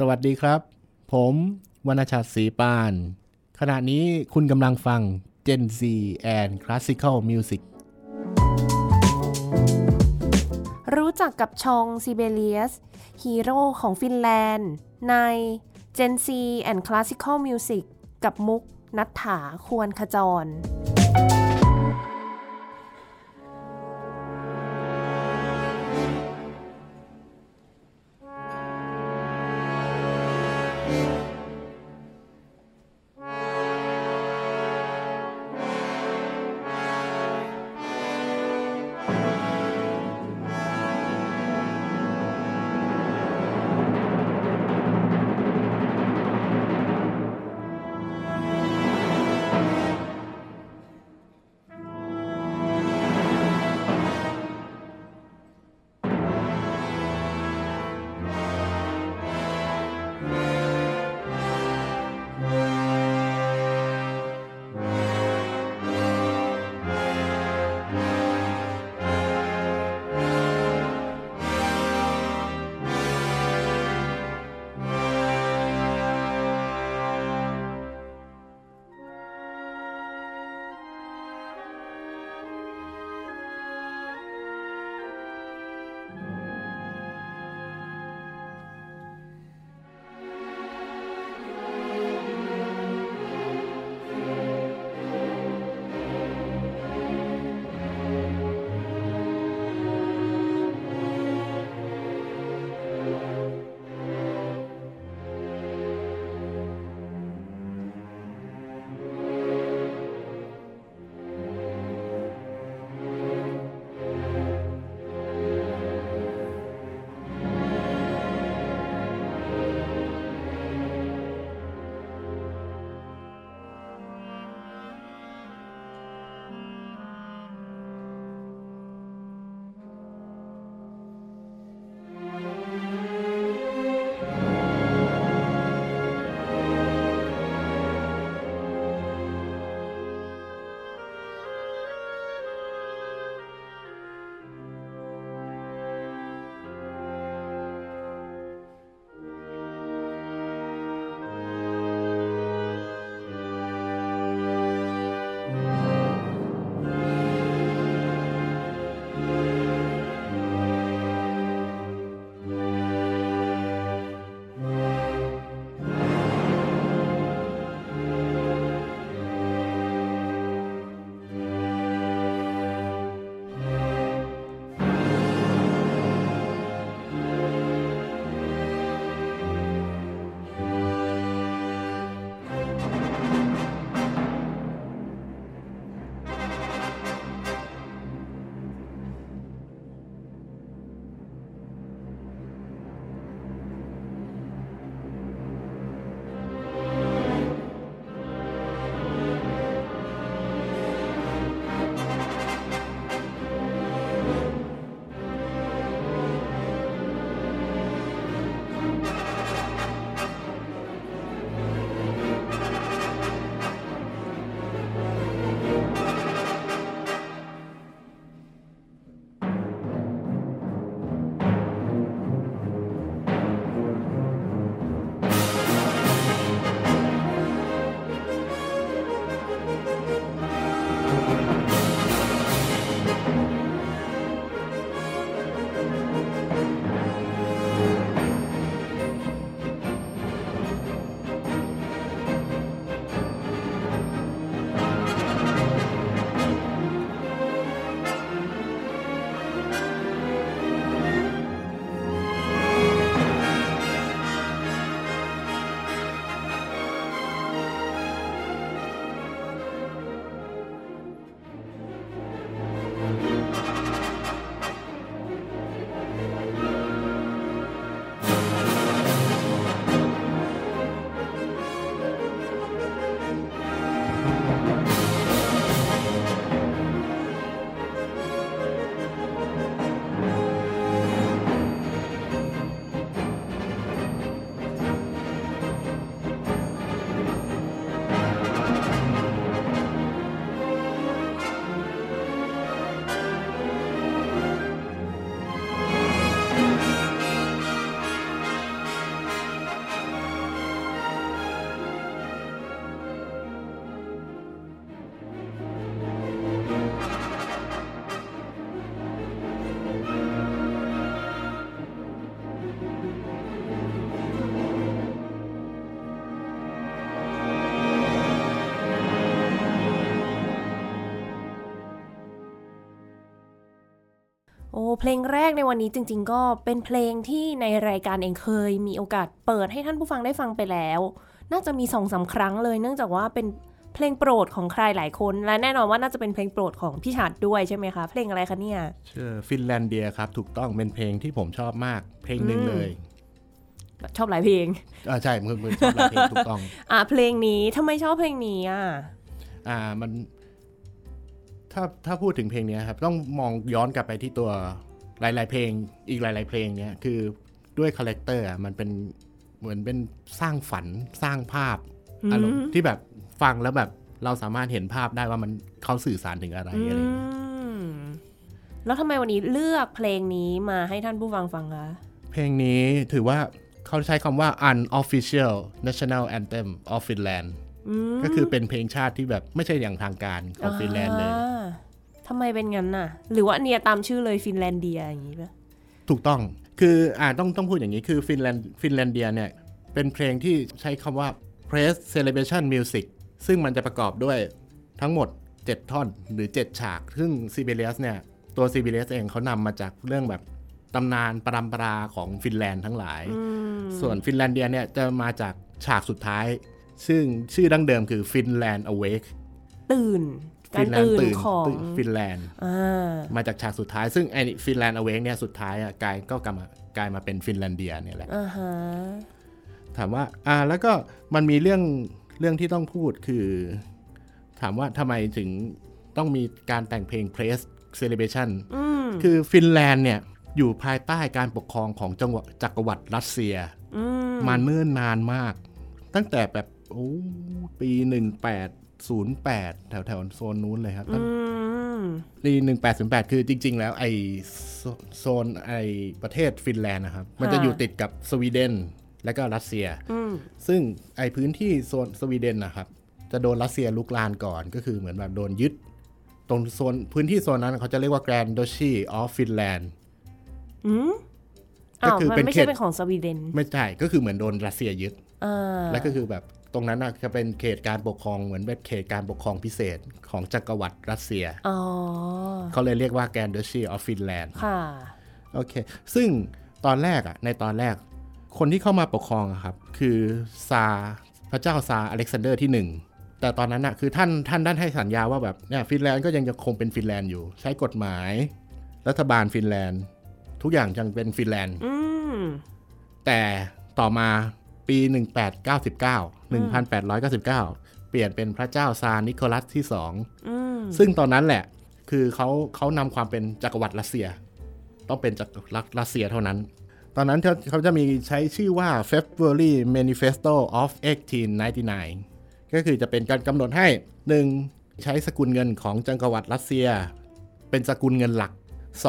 สวัสดีครับ ผมวรรณชัดศรีปาน ขณะนี้คุณกำลังฟัง Gen Z and Classical Music รู้จักกับชองซิเบเลียสฮีโร่ของฟินแลนด์ ใน Gen Z and Classical Music กับมุกนัฐถาควรขจร「 เพลงแรกในวันนี้จริง ๆ ก็เป็นเพลงที่ในรายการเองเคย มีโอกาสเปิดให้ท่านผู้ฟังได้ฟังไปแล้ว น่าจะมีสองสาครั้งเลย เนื่องจากว่าเป็นเพลงโปรดของใครหลายคน และแน่นอนว่าน่าจะเป็นเพลงโปรดของพี่ชัดด้วยใช่ไหมคะ เพลงอะไรคะเนี่ยชื่อฟินแลนเดียครับ ถูกต้องเป็นเพลงที่ผมชอบมาก เพลงหนึ่งอืมเลย ชอบหลายเพลงอ่าใช่มือมือชอบหลายเพลงถูกต้อง อะเพลงนี้ทำไมชอบเพลงนี้อะอ่ามัน ถ้าถ้าพูดถึงเพลงเนี้ยครับ ต้องมองย้อนกลับไปที่ตัวหลาย ๆ เพลงอีกหลาย ๆ เพลงเนี้ยคือด้วยคาแรคเตอร์อะมันเป็นเหมือนเป็นสร้างฝันสร้างภาพอืมอารมณ์ที่แบบฟังแล้วแบบเราสามารถเห็นภาพได้ว่ามันเขาสื่อสารถึงอะไรอือะไรอย่างเงี้ยมแล้วทำไมวันนี้เลือกเพลงนี้มาให้ท่านผู้ฟังฟังคะเพลงนี้ถือว่าเขาใช้คำว่า unofficial national anthem of Finland อืม ก็คือเป็นเพลงชาติที่แบบไม่ใช่อย่างทางการของฟินแลนด์เลยอ่าทำไมเป็นงั้นน่ะ หรือว่าเนี่ยตามชื่อเลยฟินแลนเดียอย่างนี้ปะถูกต้องคืออ่าต้องต้องพูดอย่างนี้คือฟินแลนด์ฟินแลนเดียเนี่ย เป็นเพลงที่ใช้คำว่า press celebration music ซึ่งมันจะประกอบด้วยทั้งหมด 7 ท่อนหรือ 7 ฉาก ซึ่งซีเบเลียสเนี่ย ตัวซีเบเลียสเองเขานำมาจากเรื่องแบบตำนานปรัมปราของฟินแลนด์ทั้งหลายอืมส่วนฟินแลนเดียเนี่ยจะมาจากฉากสุดท้าย ซึ่งชื่อดั้งเดิมคือ Finland Awake ตื่นการฟินแลนด์ตื่นตื่นของตื่นฟินแลนด์อ่ามาจากฉากสุดท้าย ซึ่งไอ้ฟินแลนด์อเวกเนี่ยสุดท้ายอะกลายก็กลับมากลายมาเป็นฟินแลนเดียเนี่ยแหละอ่าฮะถามว่าอ่าแล้วก็มันมีเรื่องเรื่องที่ต้องพูดคือ ถามว่าทำไมถึงต้องมีการแต่งเพลง Press Celebration อืมคือฟินแลนด์เนี่ย อยู่ภายใต้การปกครองของจังหวัดจักรวรรดิรัสเซียอืมมาเนิ่นนานมาก ตั้งแต่แบบ โอ้ปี1808แถวแถวโซนนู้นเลยครับอืมปี1808คือจริง ๆ แล้วไอโซโซนไอประเทศฟินแลนด์นะครับ มันจะอยู่ติดกับสวีเดนและก็รัสเซียอืมซึ่งไอพื้นที่โซนสวีเดนนะครับ จะโดนรัสเซียรุกรานก่อนก็คือเหมือนแบบโดนยึด ตรงโซนพื้นที่โซนนั้นเขาจะเรียกว่า Grand Duchy of Finland อืมก็อ้าวคือมันเป็นไม่เขใช่ตเป็นของสวีเดน ไม่ใช่ก็คือเหมือนโดนรัสเซียยึดอ่าและก็คือแบบ ตรงนั้นน่ะจะเป็นเขตการปกครองเหมือนเป็นเขตการปกครองพิเศษของจักรวรรดิรัสเซียอ๋อเขาเลยเรียกว่า Grand Duchy of Finland ค่ะโอเค ซึ่งตอนแรกอะในตอนแรก คนที่เข้ามาปกครองอะครับ คือซาร์พระเจ้าซาร์อเล็กซานเดอร์ที่หนึ่งแต่ตอนนั้นอะคือท่านท่านได้ให้สัญญาว่าแบบเนี่ยฟินแลนด์ก็ยังจะคงเป็นฟินแลนด์อยู่ ใช้กฎหมาย รัฐบาลฟินแลนด์ ทุกอย่างยังเป็นฟินแลนด์อืมแต่ต่อมา ปี 1899 1899 เปลี่ยนเป็นพระเจ้าซาร์นิโคลัสที่สองอืมซึ่งตอนนั้นแหละ คือเขาเขานำความเป็นจักรวรรดิรัสเซีย ต้องเป็นจักรวรรดิรัสเซียเท่านั้น ตอนนั้นเขาเขาจะมีใช้ชื่อว่า February Manifesto of 1899 ก็คือจะเป็นการกำหนดให้ 1. ใช้สกุลเงินของจักรวรรดิรัสเซีย เป็นสกุลเงินหลัก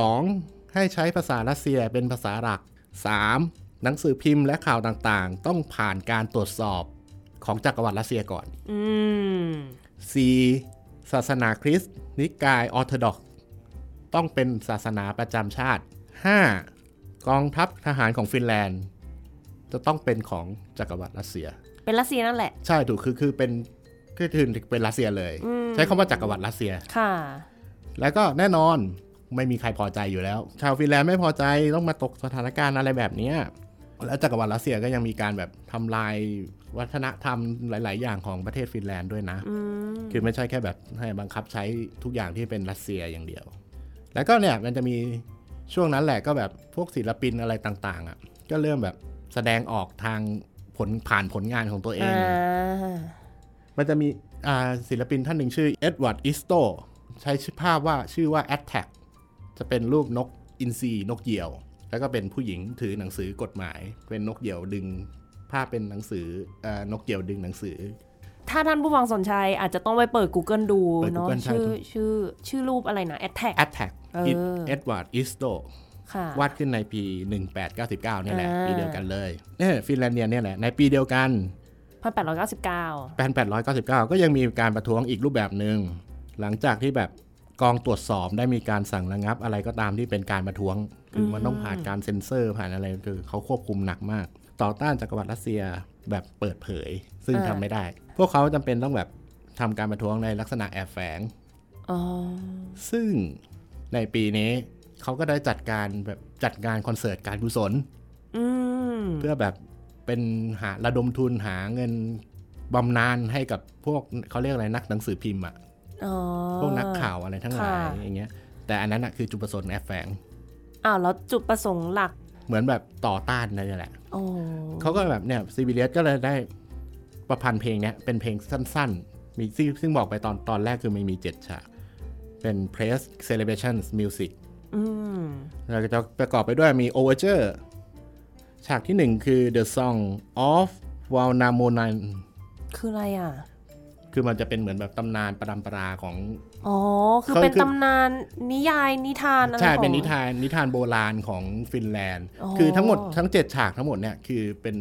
2. ให้ใช้ภาษารัสเซียเป็นภาษาหลัก 3. หนังสือพิมพ์และข่าวต่างๆ ต้องผ่านการตรวจสอบของจักรวรรดิรัสเซียก่อนอืม C ศาสนาคริสต์นิกายออร์โธดอกซ์ต้องเป็นศาสนาประจำชาติ 5. กองทัพทหารของฟินแลนด์ จะต้องเป็นของจักรวรรดิรัสเซีย เป็นรัสเซียนั่นแหละ ใช่ถูกคือคือเป็นคือคือเป็นรัสเซียเลยอืมใช้คำว่าจักรวรรดิรัสเซียค่ะ แล้วก็แน่นอนไม่มีใครพอใจอยู่แล้ว ชาวฟินแลนด์ไม่พอใจต้องมาตกสถานการณ์อะไรแบบเนี้ย แล้วจักรวรรดิรัสเซียก็ยังมีการแบบทำลายวัฒนธรรมหลาย ๆ อย่างของประเทศฟินแลนด์ด้วยนะอืมคือไม่ใช่แค่แบบให้บังคับใช้ทุกอย่างที่เป็นรัสเซียอย่างเดียว แล้วก็เนี่ยมันจะมีช่วงนั้นแหละก็แบบพวกศิลปินอะไรต่าง ๆ อะ ก็เริ่มแบบแสดงออกทางผลผ่านผลงานของตัวเองอ่ามันจะมีอ่าศิลปินท่านหนึ่งชื่อเอ็ดวาร์ดอิสโตใช้ชื่อภาพว่าชื่อว่า Attack จะเป็นรูปนกอินทรีนกเหยี่ยว แล้วก็เป็นผู้หญิงถือหนังสือกฎหมาย เป็นนกเหยี่ยวดึงภาพเป็นหนังสือเอ่อนกเหยี่ยวดึงหนังสือ ถ้าท่านผู้ฟังสนใจอาจจะต้องไปเปิด Google ดูเปิดเนาะ Google ใช่ชื่อถูกชื่อชื่อรูปอะไรนะ Attack Attack เออเอ็ดวาร์ดอิสโตค่ะวาดขึ้นในปี 1899เนี่ยแหละอ่าปีเดียวกันเลยเนี่ยฟินแลนเดียเนี่ยแหละในปีเดียวกันพันแปดร้อยเก้าสิบเก้า1899 ก็ยังมีการประท้วงอีกรูปแบบหนึ่งหลังจากที่แบบกองตรวจสอบได้มีการสั่งระงับอะไรก็ตามที่เป็นการประท้วง คือมันต้องผ่านการเซ็นเซอร์ผ่านอะไรคือเขาควบคุมหนักมาก ต่อต้านจักรวรรดิรัสเซียแบบเปิดเผย ซึ่งอ่าทำไม่ได้ พวกเขาจำเป็นต้องแบบทำการประท้วงในลักษณะแอบแฝงอ๋อซึ่งในปีนี้เขาก็ได้จัดการแบบจัดงานคอนเสิร์ตการกุศลอืมเพื่อแบบเป็นหาระดมทุนหาเงินบำนาญให้กับพวกเขาเรียกอะไรนักหนังสือพิมพ์อะอ๋อพวกนักข่าวอะไรทั้งหลายค่ะอย่างเงี้ย แต่อันนั้นอะคือจุดประสงค์แอบแฝง อ้าวแล้วจุดประสงค์หลัก เหมือนแบบต่อต้านนั่นแหละโอ้เขาก็แบบเนี่ยซีบิเลียสก็เลยได้ประพันธ์เพลงเนี้ยเป็นเพลงสั้นๆ มีซึ่งซึ่งบอกไปตอนตอนแรกคือมันมีเจ็ดฉาก เป็น press celebrations music อืมแล้วก็จะประกอบไปด้วยมี overture ฉากที่หนึ่งคือ the song of Valnamonan คืออะไรอะ คือมันจะเป็นเหมือนแบบตำนานประดำปราของ อ๋อ คือเขาเป็นคือตำนานนิยายนิทานอะไรใช่ของเป็นนิทานนิทานโบราณของฟินแลนด์อ๋อคือทั้งหมดทั้งเจ็ดฉากทั้งหมดเนี่ยคือเป็น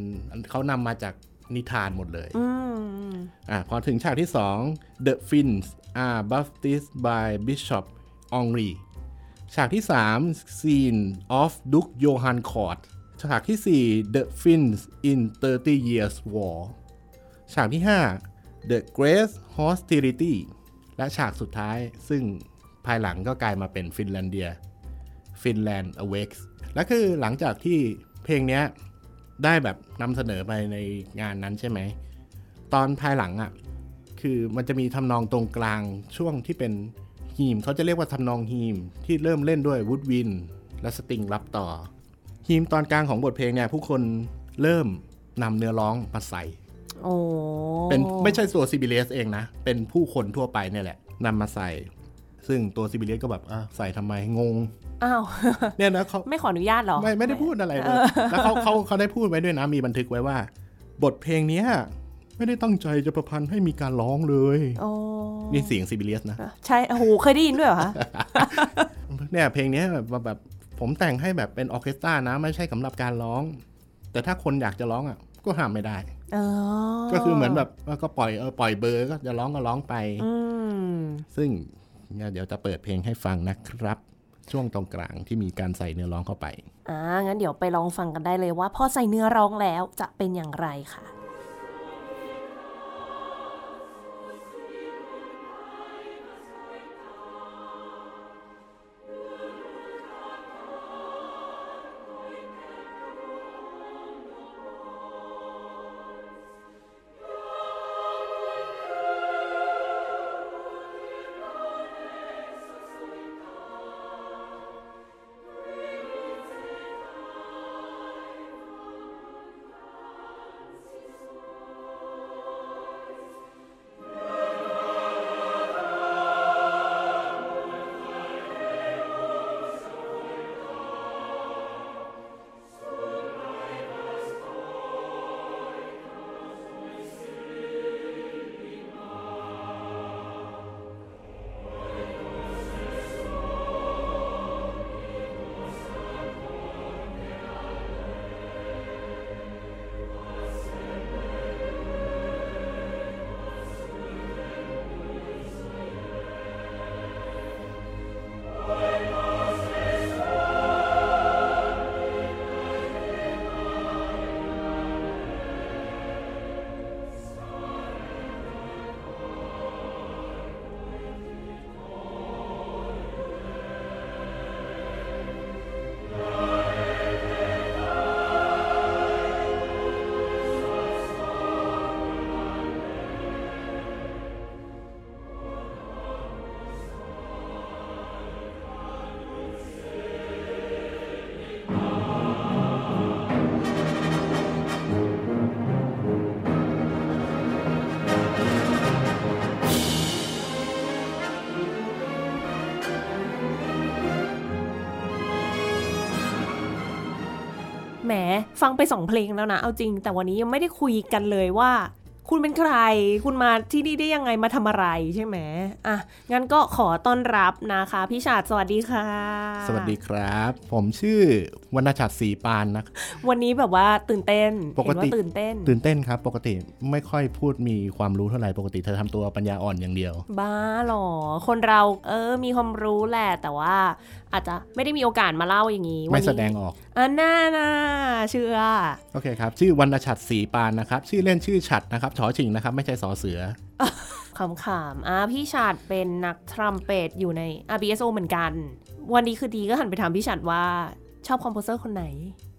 เขานำมาจากนิทานหมดเลยอืมอะพอถึงฉากที่2 The Finns are baptized by Bishop Henri ฉากที่3 Scene of Duke Johann Court ฉากที่4 The Finns in 30 Years War ฉากที่5 The Great Hostility และฉากสุดท้ายซึ่งภายหลังก็กลายมาเป็นฟินแลนเดีย Finland Awakes และคือหลังจากที่เพลงนี้ได้แบบนำเสนอไปในงานนั้นใช่ไหม ตอนภายหลังอะ่ะคือมันจะมีทำนองตรงกลางช่วงที่เป็นฮีมเขาจะเรียกว่าทำนองฮีมที่เริ่มเล่นด้วยวูดวินและสตริงรับต่อฮีมตอนกลางของบทเพลงเนี่ยผู้คนเริ่มนำเนื้อร้องมาใส่ เป็นไม่ใช่ตัวซิบิเลสเองนะ เป็นผู้คนทั่วไปเนี่ยแหละนำมาใส่ ซึ่งตัวซิบิเลสก็แบบอะใส่ทำไมงงอ้าวเนี่ยนะเขาไม่ขออนุญาตเหรอ ไม่ไม่ได้พูดอะไรเลย แล้วเขาเขาเขาได้พูดไว้ด้วยนะมีบันทึกไว้ว่า บทเพลงเนี้ยไม่ได้ตั้งใจจะประพันธ์ให้มีการร้องเลยโอ้นี่เสียงซิบิเลียสนะ ใช่ โอ้โห เคยได้ยินด้วยเหรอคะ เนี่ยเพลงเนี้ยแบบแบบผมแต่งให้แบบเป็นออร์เคสตรานะ ไม่ใช่สำหรับการร้อง แต่ถ้าคนอยากจะร้องอะ ก็ห้ามไม่ได้เออ ก็คือเหมือนแบบเออก็ปล่อยเออปล่อยเบอร์ก็จะร้องก็ร้องไปอืมซึ่งเนี่ยเดี๋ยวจะเปิดเพลงให้ฟังนะครับ ช่วงตรงกลางที่มีการใส่เนื้อร้องเข้าไปอ่างั้นเดี๋ยวไปลองฟังกันได้เลยว่าพอใส่เนื้อร้องแล้วจะเป็นอย่างไรค่ะ ฟังไปสองเพลงแล้วนะ เอาจริง แต่วันนี้ยังไม่ได้คุยกันเลยว่า คุณเป็นใคร คุณมาที่นี่ได้ยังไงมาทำอะไรใช่ไหมอะงั้นก็ขอต้อนรับนะคะ พี่ชาติสวัสดีค่ะ สวัสดีครับ ผมชื่อวรรณชัดศรีปานนะ วันนี้แบบว่าตื่นเต้นปกติเห็นว่าตื่นเต้น ตื่นเต้นครับ ปกติไม่ค่อยพูดมีความรู้เท่าไหร่ปกติเธอทำตัวปัญญาอ่อนอย่างเดียว บ้าหรอคนเราเออมีความรู้แหละแต่ว่าอาจจะไม่ได้มีโอกาสมาเล่าอย่างนี้ไม่วันนี้แสดงออกอะน่าน่าเชื่อ โอเคครับ ชื่อวรรณฉัตร ศรีปานนะครับ ชื่อเล่นชื่อฉัตรนะครับฉอฉิ่งนะครับ ไม่ใช่สอเสือขำๆอะพี่ฉัตรเป็นนักทรัมเป็ตอยู่ใน RBSO เหมือนกัน วันดีคืนดีก็หันไปถามพี่ฉัตรว่าชอบ composer คนไหน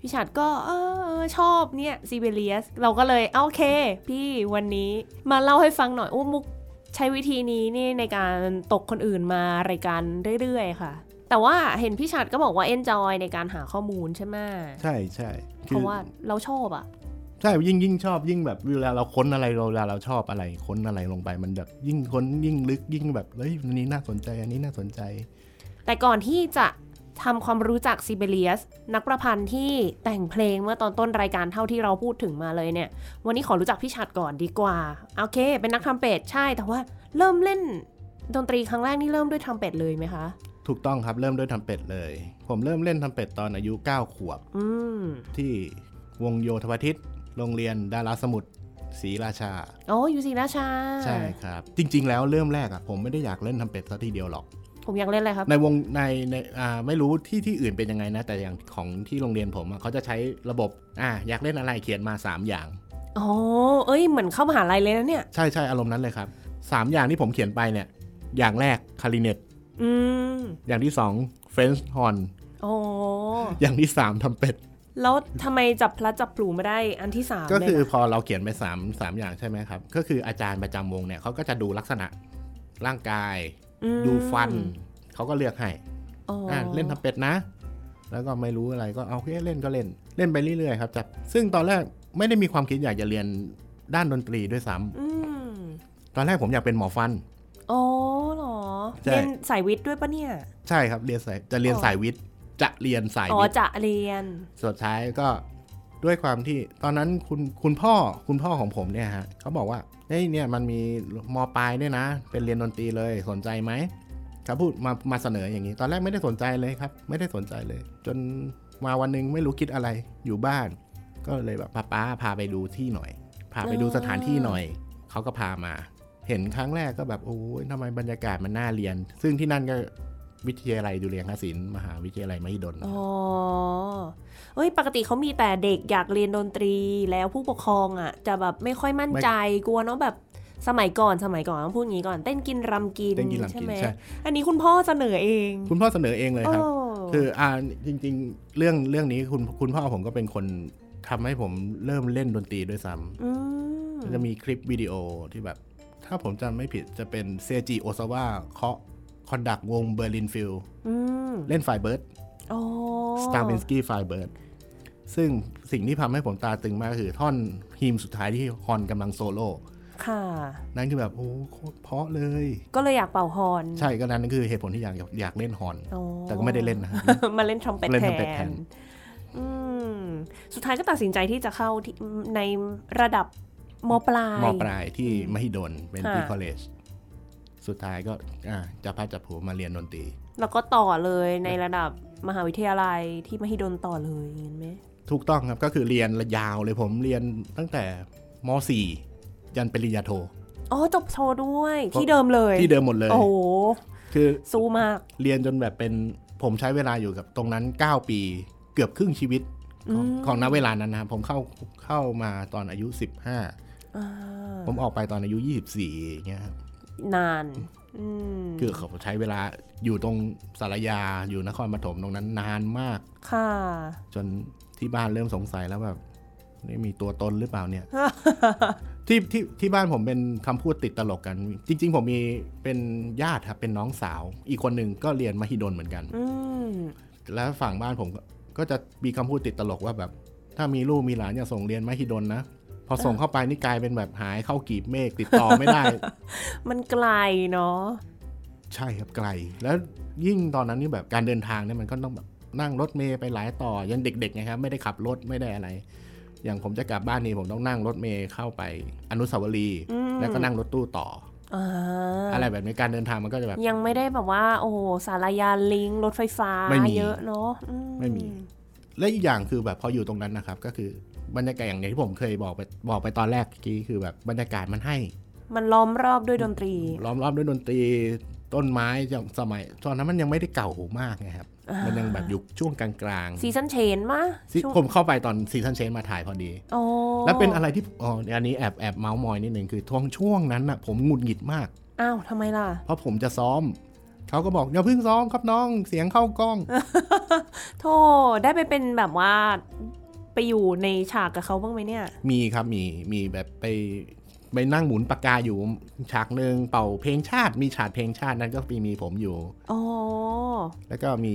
พี่ฉัตรก็เออชอบเนี่ยซีเบเลียสเราก็เลยเอาโอเค พี่วันนี้มาเล่าให้ฟังหน่อยโอ้มุกใช้วิธีนี้นี่ในการตกคนอื่นมารายการเรื่อยๆ ค่ะ แต่ว่าเห็นพี่ฉัดก็บอกว่าเอนจอยในการหาข้อมูลใช่ไหมใช่ใช่เพคือราะว่าเราชอบอะใช่ยิ่งยิ่งชอบยิ่งแบบเวลาเราค้นอะไรเราเวลาเราชอบอะไรค้นอะไรลงไปมันแบบยิ่งค้นยิ่งลึกยิ่งแบบเฮ้ยอันนี้น่าสนใจอันนี้น่าสนใจ แต่ก่อนที่จะทำความรู้จักซิเบเลียส นักประพันธ์ที่แต่งเพลงเมื่อตอนต้นรายการเท่าที่เราพูดถึงมาเลยเนี่ย วันนี้ขอรู้จักพี่ชัดก่อนดีกว่า โอเค เป็นนักทำเป็ดใช่แต่ว่าเริ่มเล่นดนตรีครั้งแรกนี่เริ่มด้วยทำเป็ดเลยไหมคะ ถูกต้องครับเริ่มด้วยทำเป็ดเลย ผมเริ่มเล่นทำเป็ดตอนอายุ 9 ขวบอืมที่วงโยธวาทิต โรงเรียนดาราสมุทรศรีราชาโอ้อยู่ศรีราชา ใช่ครับ จริง ๆ แล้วเริ่มแรกอะผมไม่ได้อยากเล่นทำเป็ดซะทีเดียวหรอก ผมอยากเล่นอะไรครับ ในวงในในอ่าไม่รู้ที่ที่อื่นเป็นยังไงนะ แต่อย่างของที่โรงเรียนผมอะเขาจะใช้ระบบอ่าอยากเล่นอะไรเขียนมา 3 อย่างอ๋อเอ้ยเหมือนเข้ามหาลัยเลยนะเนี่ย ใช่ใช่อารมณ์นั้นเลยครับสามอย่างที่ผมเขียนไปเนี่ย อย่างแรกคาริเนต อืมอย่างที่สองเฟรนช์ฮอนอ๋ออย่างที่สามทำเป็ด แล้วทำไมจับพลัดจับผลูไม่ได้อันที่สามก็คือเลยะพอเราเขียนไป3ามสามอย่างใช่ไหมครับ ก็คืออาจารย์ประจำวงเนี่ยเขาก็จะดูลักษณะร่างกายอืมดูฟัน เขาก็เลือกให้อ๋อออะเล่นทำเป็ดนะ แล้วก็ไม่รู้อะไรก็เอาแค่เล่นก็เล่น เล่นไปเรื่อยๆครับจากซึ่งตอนแรกไม่ได้มีความคิดอยากจะเรียนด้านดนตรีด้วยซ้ำอืมตอนแรกผมอยากเป็นหมอฟัน อ๋อเหรอ ใช่ เรียนสายวิทย์ด้วยปะเนี่ย ใช่ครับเรียนสายจะเรียนอ๋อ สายวิทย์ จะเรียนสายอ๋อวิทย์จะเรียน สุดท้ายก็ด้วยความที่ตอนนั้นคุณคุณพ่อคุณพ่อของผมเนี่ยฮะเขาบอกว่าเฮ้ยเนี่ยมันมีมปลายด้วยนะ เป็นเรียนดนตรีเลยสนใจไหมเขาพูดมามาเสนออย่างนี้ ตอนแรกไม่ได้สนใจเลยครับ ไม่ได้สนใจเลย จนมาวันหนึงไม่รู้คิดอะไรอยู่บ้าน ก็เลยแบบป้าป้าพาไปดูที่หน่อย พาไปดูสถานที่หน่อยเขาก็พามา เห็นครั้งแรกก็แบบโอ้ยทำไมบรรยากาศมันน่าเรียน ซึ่งที่นั่นก็วิทยาลัยดุเรียางคศิลป์มหาวิทยาลัยมหิดลอ๋อเอ้ย ปกติเขามีแต่เด็กอยากเรียนดนตรีแล้วผู้ปกครองอะ จะแบบไม่ค่อยมั่นใจกลัวเนาะแบบสมัยก่อนสมัยก่อนต้องพูดงี้ก่อนเต้นกินรำกินเต้นกินรำกินใช่ไหมใช่อันนี้คุณพ่อเสนอเอง คุณพ่อเสนอเองเลยครับโอ้คืออ่าจริง ๆ เรื่องเรื่องนี้คุณคุณพ่อผมก็เป็นคนทำให้ผมเริ่มเล่นดนตรีด้วยซ้อืมำจะมีคลิปวิดีโอที่แบบ ถ้าผมจำไม่ผิดจะเป็นเซจิโอซาวะเคาะ conduct วง Berlin Philอืมเล่น Firebirdโอ้ Stravinsky Firebird ซึ่งสิ่งที่ทำให้ผมตราตรึงมากคือท่อนฮีมสุดท้ายที่ฮอร์นกำลังโซโล่ค่ะ นั่นคือแบบโอ้โคตรเพราะเลย ก็เลยอยากเป่าฮอร์นใช่ก็นั่นคือเหตุผลที่อยากอยากเล่นฮอร์นอ๋อแต่ก็ไม่ได้เล่นนะมาเล่นทรัมเป็ตเล่นแททรัมเป็ตแทนนอืมสุดท้ายก็ตัดสินใจที่จะเข้าที่ในระดับ มปลายมปลายที่มหิดลเป็นค่ะที่ collegeสุดท้ายก็อ่าจะพัดจับผูมาเรียนดนตรี แล้วก็ต่อเลยในระดับมหาวิทยาลัยที่มหิดลต่อเลยเห็นไหมถูกต้องครับก็คือเรียนระยาวเลยผมเรียนตั้งแต่ม .4 ยันปริญญาโทอ๋อจบโทด้วยที่เดิมเลย ที่เดิมหมดเลย โอ้โหคือสู้มากเรียนจนแบบเป็นผมใช้เวลาอยู่กับตรงนั้น 9 ปีเกือบครึ่งชีวิตของอืมของณเวลานั้นนะครับผมเข้าเข้ามาตอนอายุ 15อ่า ผมออกไปตอนอายุ24อย่างเงี้ยครับนานอืมคือเขาใช้เวลาอยู่ตรงสารยาอยู่นครปฐมตรงนั้นนานมาก ค่ะ จนที่บ้านเริ่มสงสัยแล้วแบบนี่มีตัวตนหรือเปล่าเนี่ย ที่ที่ที่บ้านผมเป็นคำพูดติดตลกกัน จริง ๆ ผมมีเป็นญาติครับเป็นน้องสาว อีกคนหนึ่งก็เรียนมหิดลเหมือนกันอืมแล้วฝั่งบ้านผมก็ก็จะมีคำพูดติดตลกว่าแบบ ถ้ามีลูกมีหลานอย่าส่งเรียนมหิดลนะ พอส่งเข้าไปนี่กลายเป็นแบบหายเข้ากีบเมฆติดต่อไม่ได้ มันไกลเนาะใช่ครับไกล แล้วยิ่งตอนนั้นนี่แบบการเดินทางเนี่ยมันก็ต้องแบบนั่งรถเมย์ไปหลายต่อยังเด็กๆนะครับไม่ได้ขับรถไม่ได้อะไร อย่างผมจะกลับบ้านนี่ผมต้องนั่งรถเมย์เข้าไปอนุสาวรีย์อืมแล้วก็นั่งรถตู้ต่ออ่าอะไรแบบนี้การเดินทางมันก็จะแบบ ยังไม่ได้แบบว่า โอ้โหสารยานลิงก์รถไฟฟ้าไม่มีเยอะเนาะอืไม่มี และอีกอย่างคือแบบพออยู่ตรงนั้นนะครับ ก็คือ บรรยากาศอย่างที่ผมเคยบอกไปบอกไปตอนแรกเมื่อกี้คือแบบบรรยากาศมันให้ มันล้อมรอบด้วยดนตรี ล้อมรอบด้วยดนตรีต้นไม้อย่างสมัยตอนนั้นมันยังไม่ได้เก่ามากไงครับอ่ามัมันยังแบบอยู่ช่วงกลางๆ Sea sons Change มะซิช่วงผมเข้าไปตอน Seasons Change มาถ่ายพอดีโอ้แล้วเป็นอะไรที่อ๋ออันนี้แอบแอบเมาส์มอยนิดหนึ่งคือช่วงช่วงนั้นน่ะผมหงุดหงิดมากอ้าวทำไมล่ะ เพราะผมจะซ้อมเขาก็บอกอย่าเพิ่งซ้อมครับน้องเสียงเข้ากล้อง โธ่ได้ไปเป็นแบบว่า ไปอยู่ในฉากกับเขาบ้างไหมเนี่ย มีครับมีมีแบบไปไปนั่งหมุนปากกาอยู่ฉากหนึ่งเป่าเพลงชาติ มีฉากเพลงชาตินั้นก็มีมีผมอยู่อ๋อแล้วก็มี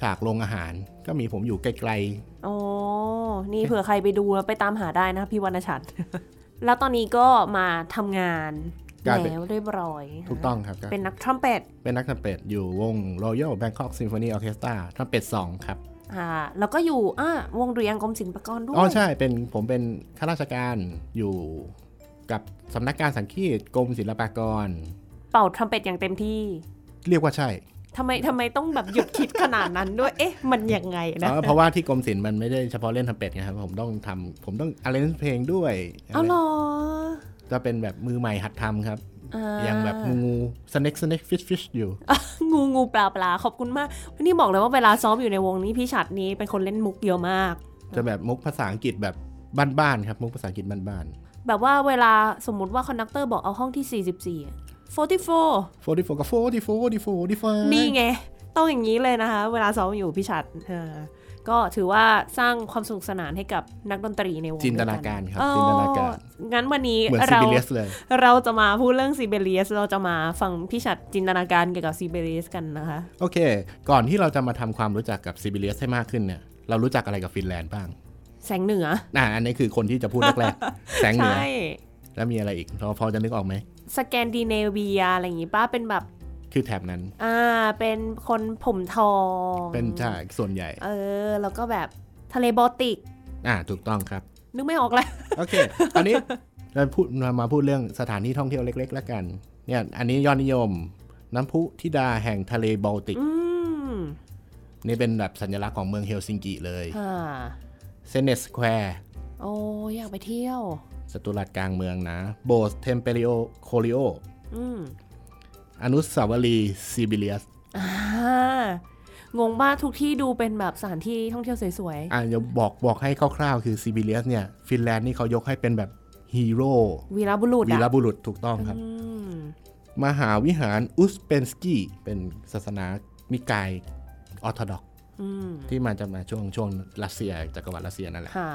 ฉากโรงอาหาร ก็มีผมอยู่ไกลอ๋อนี่เผื่อใครไปดูแล้วไปตามหาได้นะพี่วรรณชัดแล้วตอนนี้ก็มาทำงานกลายเป็นแล้วเรียบร้อยๆถูกต้องครับก็เป็นนักทรัมเป็ตเป็นนักทำเป็ดอยู่วง Royal Bangkok Symphony Orchestra ทำเป็ดสองครับ อ่าแล้วก็อยู่อ่าวงดุริยางค์กรมศิลปากรด้วยอ๋อใช่เป็นผมเป็นข้าราชการอยู่กับสำนักการสังคีตกรมศิลปากร เป่าทรัมเป็ตอย่างเต็มที่ เรียกว่าใช่ทำไมทำไมต้องแบบหยุดคิดขนาดนั้นด้วย เอ๊ะ มันยังไงนะเออเพราะว่าที่กรมศิลป์มันไม่ได้เฉพาะเล่นทำเป็ดไงครับ ผมต้องทำผมต้องอะไรเพลงด้วย เอาเหรอจะเป็นแบบมือใหม่หัดทำครับอ่า ยังแบบงู snake snake fish fish อยู่ งูงูปลาปลาขอบคุณมากวันนี้บอกเลยว่าเวลาซ้อมอยู่ในวงนี้พี่ชัดนี้เป็นคนเล่นมุกเยอะมาก จะแบบมุกภาษาอังกฤษแบบบ้านๆครับมุกภาษาอังกฤษบ้านแบบว่าเวลาสมมุติว่า conductor บอกเอาห้องที่ 44อะ44ๆ44กับ44 44 45นี่ไง ต้องอย่างนี้เลยนะคะ เวลาซ้อมอยู่พี่ชัดเออ ก็ถือว่าสร้างความสนุกสนานให้กับนักดนตรีในวงจินตนาการครับจินตนาการอ๋องั้นวันนี้เหมือนซิเราบิเลียสเลยเราจะมาพูดเรื่องซิบิเลียสเราจะมาฟังพี่ชัดจินตนาการเกี่ยวกับซิบิเลียสกันนะคะ โอเค ก่อนที่เราจะมาทำความรู้จักกับซิบิเลียสให้มากขึ้นเนี่ยเรารู้จักอะไรกับฟินแลนด์บ้าง แสงเหนืออ่าอันนี้คือคนที่จะพูดแรกๆแสงเหนือใช่แล้วมีอะไรอีกเราพอจะนึกออกไหมสแกนดิเนเวียอะไรอย่างงี้ปะเป็นแบบ คือแถบนั้น อ่า เป็นคนผมทอง เป็นใช่ส่วนใหญ่ เออ แล้วก็แบบทะเลบอลติก อ่า ถูกต้องครับ นึกไม่ออกเลยโอเค ตอนนี้เราพูดเรามาพูดเรื่องสถานที่ท่องเที่ยวเล็กๆแล้วกัน เนี่ย อันนี้ยอดนิยม น้ำพุธิดาแห่งทะเลบอลติกอืมนี่เป็นแบบสัญลักษณ์ของเมืองเฮลซิงกิเลยอ่า Senate Squareโอ้อยากไปเที่ยว จัตุรัสกลางเมืองนะ โบสถ์เทมเปลิโอคิโอ อืมอนุสาวรีย์ซิบิเลียสอ่างงมากทุกที่ดูเป็นแบบสถานที่ท่องเที่ยวสวยอ่าเดี๋ยวบอกบอกให้คร่าวๆ คือซิบิเลียสเนี่ย ฟินแลนด์นี่เขายกให้เป็นแบบฮีโร่ๆวีรบุรุษวีอะรบุรุษถูกต้องครับอืมมหาวิหารอุสเปนสกีเป็นศาสนานิกายออร์โธดอกซ์อืมที่มาจะมาช่วงช่วงรัสเซียจักรวรรดิรัสเซียนั่นแหละค่ะ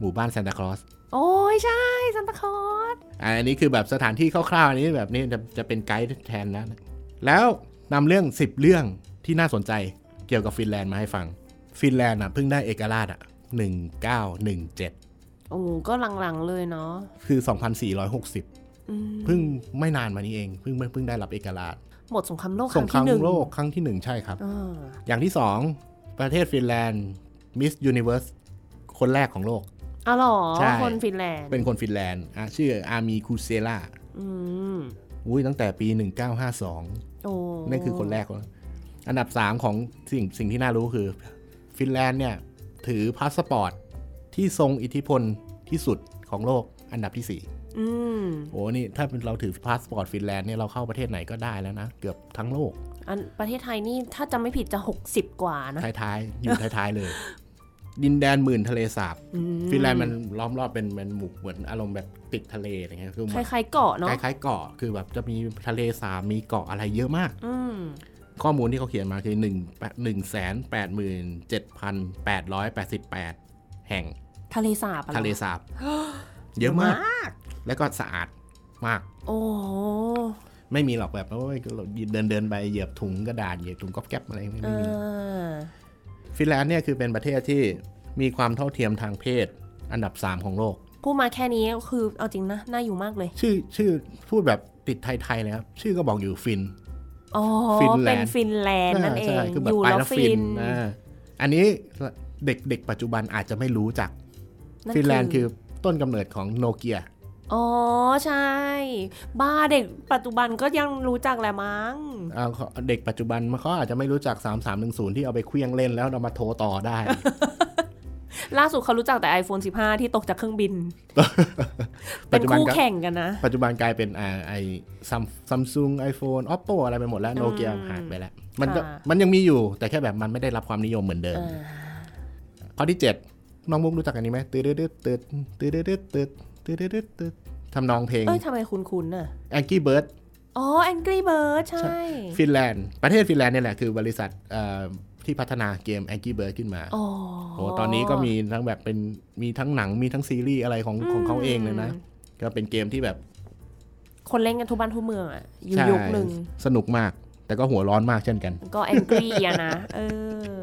หมู่บ้านซานตาคลอสโอ้ยใช่ซันตาคลอสอันนี้คือแบบสถานที่คร่าวๆอันนี้แบบนี้จะจะเป็นไกด์แทนแล้วนะแล้วนำเรื่อง 10 เรื่องที่น่าสนใจเกี่ยวกับฟินแลนด์มาให้ฟัง ฟินแลนด์อะเพิ่งได้เอกราชอะ1917 โอ้ก็หลังๆเลยเนาะคือ 2460อืมเพิ่งไม่นานมานี้เองเพิ่งเพิ่งได้รับเอกราชหมดสงครามโลกคสรั้งงครามที่หนึ่งโลกครั้งที่หนึ่งใช่ครับอ่าอย่างที่สองประเทศฟินแลนด์มิสยูนิเว r ร์สคนแรกของโลก อ๋อเหรอ ใช่ คนฟินแลนด์เป็นคนฟินแลนด์อะชื่ออาร์มีคูเซลาอืมอุ้ยตั้งแต่ปี 1952 โอ้นั่นคือคนแรกเลยอันดับ 3 ของสิ่งสิ่งที่น่ารู้คือ ฟินแลนด์เนี่ย ถือพาสปอร์ตที่ทรงอิทธิพลที่สุดของโลกอันดับที่อืม4โอ้นี่ถ้าเราถือพาสปอร์ตฟินแลนด์เนี่ยเราเข้าประเทศไหนก็ได้แล้วนะ เกือบทั้งโลก อันประเทศไทยนี่ถ้าจำไม่ผิดจะ 60 กว่านะ ท้ายๆ อยู่ท้ายๆเลย ดินแดนหมื่นทะเลสาบอืมฟินแลนด์มันล้อมรอบเป็นเป็นหมู่เหมือนอารมณ์แบบติดทะเลอะไรเงี้ยคือคล้ายๆเกาะเนาะคล้ายๆเกาะคือแบบจะมีทะเลสาบมีเกาะอะไรเยอะมากอืมข้อมูลที่เขาเขียนมาคือ1 1 8 7 8 8 8 แห่ง ทะเลสาบอหรอทะเลสาบ เยอะมาก แล้วก็สะอาดมาก โอ้ไม่มีหรอกแบบว่าเราเดินเดินไปเหยียบถุงกระดาษเหยียบถุงก๊อบแก๊บอะไรไม่มีอ่า ฟินแลนด์เนี่ยคือเป็นประเทศที่มีความเท่าเทียมทางเพศอันดับ 3 ของโลก พูดมาแค่นี้ก็คือเอาจริงนะ น่าอยู่มากเลย ชื่อชื่อพูดแบบติดไทยๆเลยครับ ชื่อก็บอกอยู่ฟินอ๋อฟินแลนด์เป็นฟินแลนด์นั่นเองใช่คือแบบอยู่ไปแล้วแล้วฟิฟินอ่าอันนี้เด็กเด็กปัจจุบันอาจจะไม่รู้จักนั่ฟินแลนด์คือต้นกำเนิดของโนเกีย อ๋อใช่ บ้าเด็กปัจจุบันก็ยังรู้จักแหละมั้งอ่าเขาเด็กปัจจุบันมันเขาอาจจะไม่รู้จัก 3310 ที่เอาไปเคลี้ยงเล่นแล้วเรามาโทรต่อได้ ล่าสุดเขารู้จักแต่ iPhone 15 ที่ตกจากเครื่องบินปัเป็จนจุบันคู่ก็แข่งกันนะ ปัจจุบันกลายเป็นอ่าไอซัมซัมซุง iPhone ออปโปอะไรไปหมดแล้วโนเกียอืมหายไปแล้ว มันก็ค่ะมันยังมีอยู่แต่แค่แบบมันไม่ได้รับความนิยมเหมือนเดิมอ่าข้อที่ 7 น้องมุกรู้จักอันนี้ไหมตืดตืดตืดตืดตืดตืด ตืดตืดตืดทำนองเพลงเอ้ยทำไมคุ้นๆน่ะ Angry Bird อ๋อ Angry Bird ใช่ ฟินแลนด์ ประเทศฟินแลนด์เนี่ยแหละ คือบริษัทเอ่อที่พัฒนาเกม Angry Bird ขึ้นมาอ๋อโอ้ตอนนี้ก็มีทั้งแบบเป็นมีทั้งหนังมีทั้งซีรีส์อะไรของของเขาเองเลยนะ ก็เป็นเกมที่แบบ คนเล่นกันทุกบ้านทุกเมืองอะอยู่ใช่ยุคหนึ่งสนุกมาก แต่ก็หัวร้อนมากเช่นกัน ก็ Angry อะนะเออ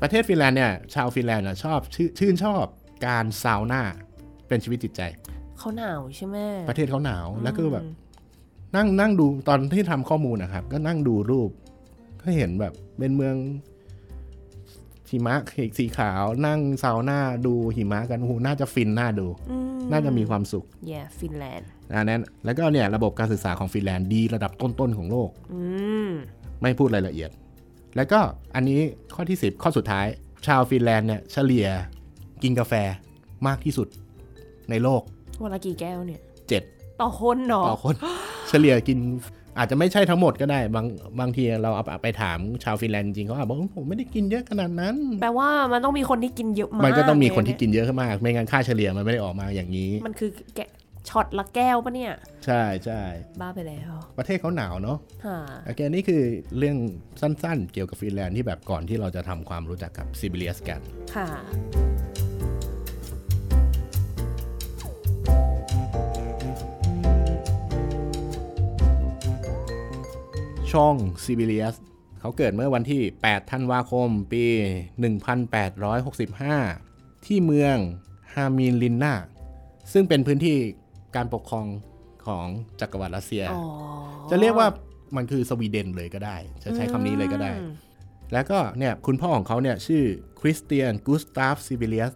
ประเทศฟินแลนด์เนี่ย ชาวฟินแลนด์น่ะชอบชื่นชื่นชอบการซาวน่า เป็นชีวิตจิตใจ เขาหนาวใช่ไหมประเทศเขาหนาวแล้วก็แบบ นั่งนั่งดูตอนที่ทำข้อมูลนะครับ ก็นั่งดูรูป ก็เห็นแบบเป็นเมืองหิมะสีขาวนั่งซาวน่าดูหิมะกันโอ้โหน่าจะฟินน่าดูอืมน่าจะมีความสุข yeah ฟินแลนด์อันนั้นแล้วก็เนี่ยระบบการศึกษาของฟินแลนด์ดีระดับต้นๆของโลกอืมไม่พูดรายละเอียด แล้วก็อันนี้ข้อที่ 10 ข้อสุดท้าย ชาวฟินแลนด์เนี่ยเฉลี่ยกินกาแฟมากที่สุด ในโลก วันละกี่แก้วเนี่ย7ต่อคนเนาะต่อคน เฉลี่ยกินอาจจะไม่ใช่ทั้งหมดก็ได้ บางบางทีเราเอาไปถามชาวฟินแลนด์จริงๆเขาอาจบอกว่าผมไม่ได้กินเยอะขนาดนั้น แปลว่ามันต้องมีคนที่กินเยอะมากมันก็ต้องมีคนที่เลยกินเยอะขึ้นมาก ไม่งั้นค่าเฉลี่ยมันไม่ได้ออกมาอย่างนี้ มันคือกี่ช็อตละแก้วปะเนี่ย ใช่ใช่บ้าไปแล้ว ประเทศเขาหนาวเนาะฮะโอเคนี่คือเรื่องสั้นๆ เกี่ยวกับฟินแลนด์ที่แบบก่อนที่เราจะทำความรู้จักกับซิบิเลียสกัน ค่ะ ช่องซิบิเลียสเขาเกิดเมื่อวันที่ 8 ธันวาคม ปี 1865 ที่เมืองฮามีนลินนาซึ่งเป็นพื้นที่การปกครองของจักรวรรดิรัสเซียอ๋อจะเรียกว่ามันคือสวีเดนเลยก็ได้ จะใช้คำนี้เลยก็ได้อืมแล้วก็เนี่ยคุณพ่อของเขาเนี่ยชื่อคริสเตียนกูสตาฟซิบิเลียส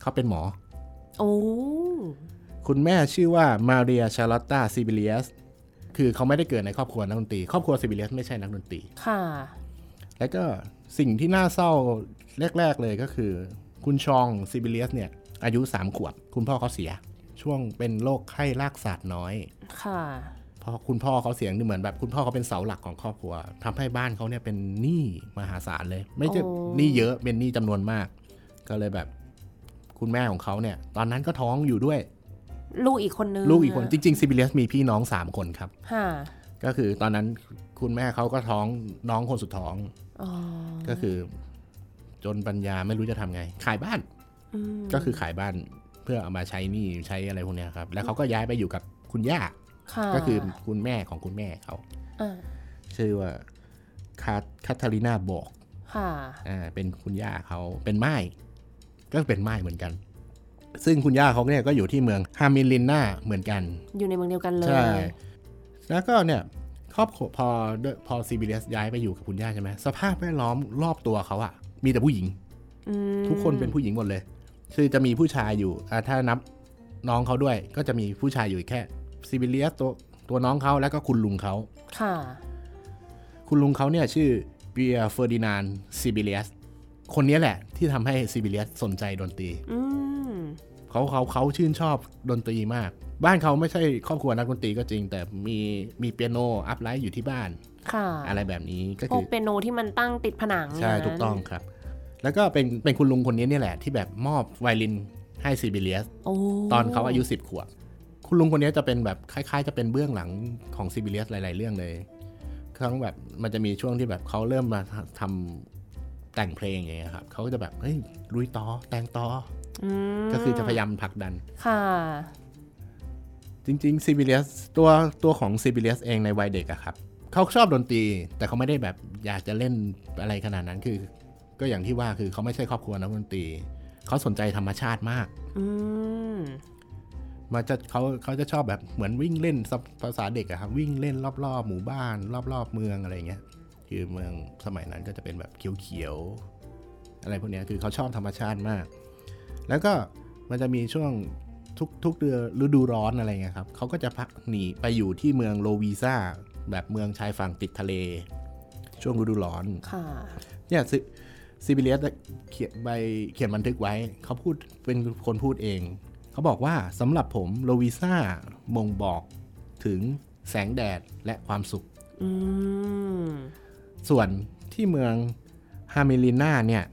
เขาเป็นหมอ โอ้ คุณแม่ชื่อว่ามาเรียชาร์ลอตตาซิบิเลียส คือเขาไม่ได้เกิดในครอบครัวนักดนตรี ครอบครัวซิบิเลียสไม่ใช่นักดนตรี ค่ะ แล้วก็สิ่งที่น่าเศร้าแรก ๆ เลยก็คือ คุณชองซิบิเลียสเนี่ย อายุ 3 ขวบ คุณพ่อเขาเสีย ช่วงเป็นโรคไข้ลากศาสตร์น้อย ค่ะพอคุณพ่อเขาเสียเหมือนแบบคุณพ่อเขาเป็นเสาหลักของครอบครัวทำให้บ้านเขาเนี่ยเป็นหนี้มหาศาลเลย ไม่ใช่โอ้หนี้เยอะเป็นหนี้จำนวนมาก ก็เลยแบบ คุณแม่ของเขาเนี่ย ตอนนั้นก็ท้องอยู่ด้วย ลูกอีกคนนึงลูกอีกคนจริงๆซิบิเลียสมีพี่น้อง3คนครับค่ะก็คือตอนนั้นคุณแม่เขาก็ท้องน้องคนสุดท้องอ๋อก็คือ จนปัญญาไม่รู้จะทำไง ขายบ้านอืมก็คือขายบ้านเพื่อเอามาใช้หนี้ใช้อะไรพวกเนี้ยครับ แล้วเขาก็ย้ายไปอยู่กับคุณย่าค่ะก็คือคุณแม่ของคุณแม่เขาอ่าชื่อว่าคาคาทาลินาบอกค่ะอ่าเป็นคุณย่าเขาเป็นไม้ก็เป็นไม้เหมือนกัน ซึ่งคุณย่าเขาเนี่ยก็อยู่ที่เมืองฮามินลินนาเหมือนกัน อยู่ในเมืองเดียวกันเลย ใช่ แล้วก็เนี่ยครอบครัวพอพอซิบิเลียสย้ายไปอยู่กับคุณย่าใช่ไหมสภาพแวดล้อมรอบตัวเขาอะมีแต่ผู้หญิงอืมทุกคนเป็นผู้หญิงหมดเลย คือจะมีผู้ชายอยู่อ่าถ้านับน้องเขาด้วย ก็จะมีผู้ชายอยู่แค่ซิบิเลียสตัวตัวน้องเขาแล้วก็คุณลุงเขาค่ะ คุณลุงเขาเนี่ยชื่อเปียร์เฟอร์ดินานซิบิเลียส คนนี้แหละ ที่ทำให้ซิบิเลียสสนใจดนตรีอืมเขาเขาเขาชื่นชอบดนตรีมาก บ้านเขาไม่ใช่ครอบครัวนักดนตรีก็จริง แต่มีมีเปียโน upright อยู่ที่บ้าน ค่ะอะไรแบบนี้ก็พวคืกอเปียโนที่มันตั้งติดผนังใช่ ย่านั้นถูกต้องครับ แล้วก็เป็นเป็นคุณลุงคนนี้เนี่ยแหละ ที่แบบมอบไวโอลินให้ซิบิเลียส โอ้ตอนเขาอายุสิบขวบ คุณลุงคนนี้จะเป็นแบบคล้ายๆ จะเป็นเบื้องหลังของซิบิเลียสหลาย ๆ เรื่องเลย ครั้งแบบมันจะมีช่วงที่แบบเขาเริ่มมาทำ แต่งเพลงอย่างเงี้ยครับเขาก็จะแบบเฮ้ยลุยต่อแต่งต่ออืมอก็คือจะพยายามผลักดัน ค่ะ จริงๆซิบิเลียสตัวตัวของซิบิเลียสเองในวัยเด็กอะครับเขาชอบดนตรี แต่เขาไม่ได้แบบอยากจะเล่นอะไรขนาดนั้นคือ ก็อย่างที่ว่าคือเขาไม่ใช่ครอบครัวนักดนตรีเขาสนใจธรรมชาติมากอืมมันจะเขาเขาจะชอบแบบเหมือนวิ่งเล่นสับภาษาเด็กอะครับ วิ่งเล่นรอบๆหมู่บ้าน รอบๆเมืองอะไรเงี้ย คือเมืองสมัยนั้นก็จะเป็นแบบเขียวๆอะไรพวกเนี้ยคือเขาชอบธรรมชาติมาก แล้วก็มันจะมีช่วงทุกทุกเดือนฤดูร้อนอะไรเงี้ยครับเขาก็จะพักหนีไปอยู่ที่เมืองโลวีซาแบบเมืองชายฝั่งติดทะเล ช่วงฤดูร้อนค่ะเนี่ยซิซิบิเลียสเขียนใบเขียนบันทึกไว้ เขาพูดเป็นคนพูดเอง เขาบอกว่าสำหรับผมโลวีซ่าบ่งบอกถึงแสงแดดและความสุขอืม ส่วนที่เมืองฮามิลิน่าเนี่ย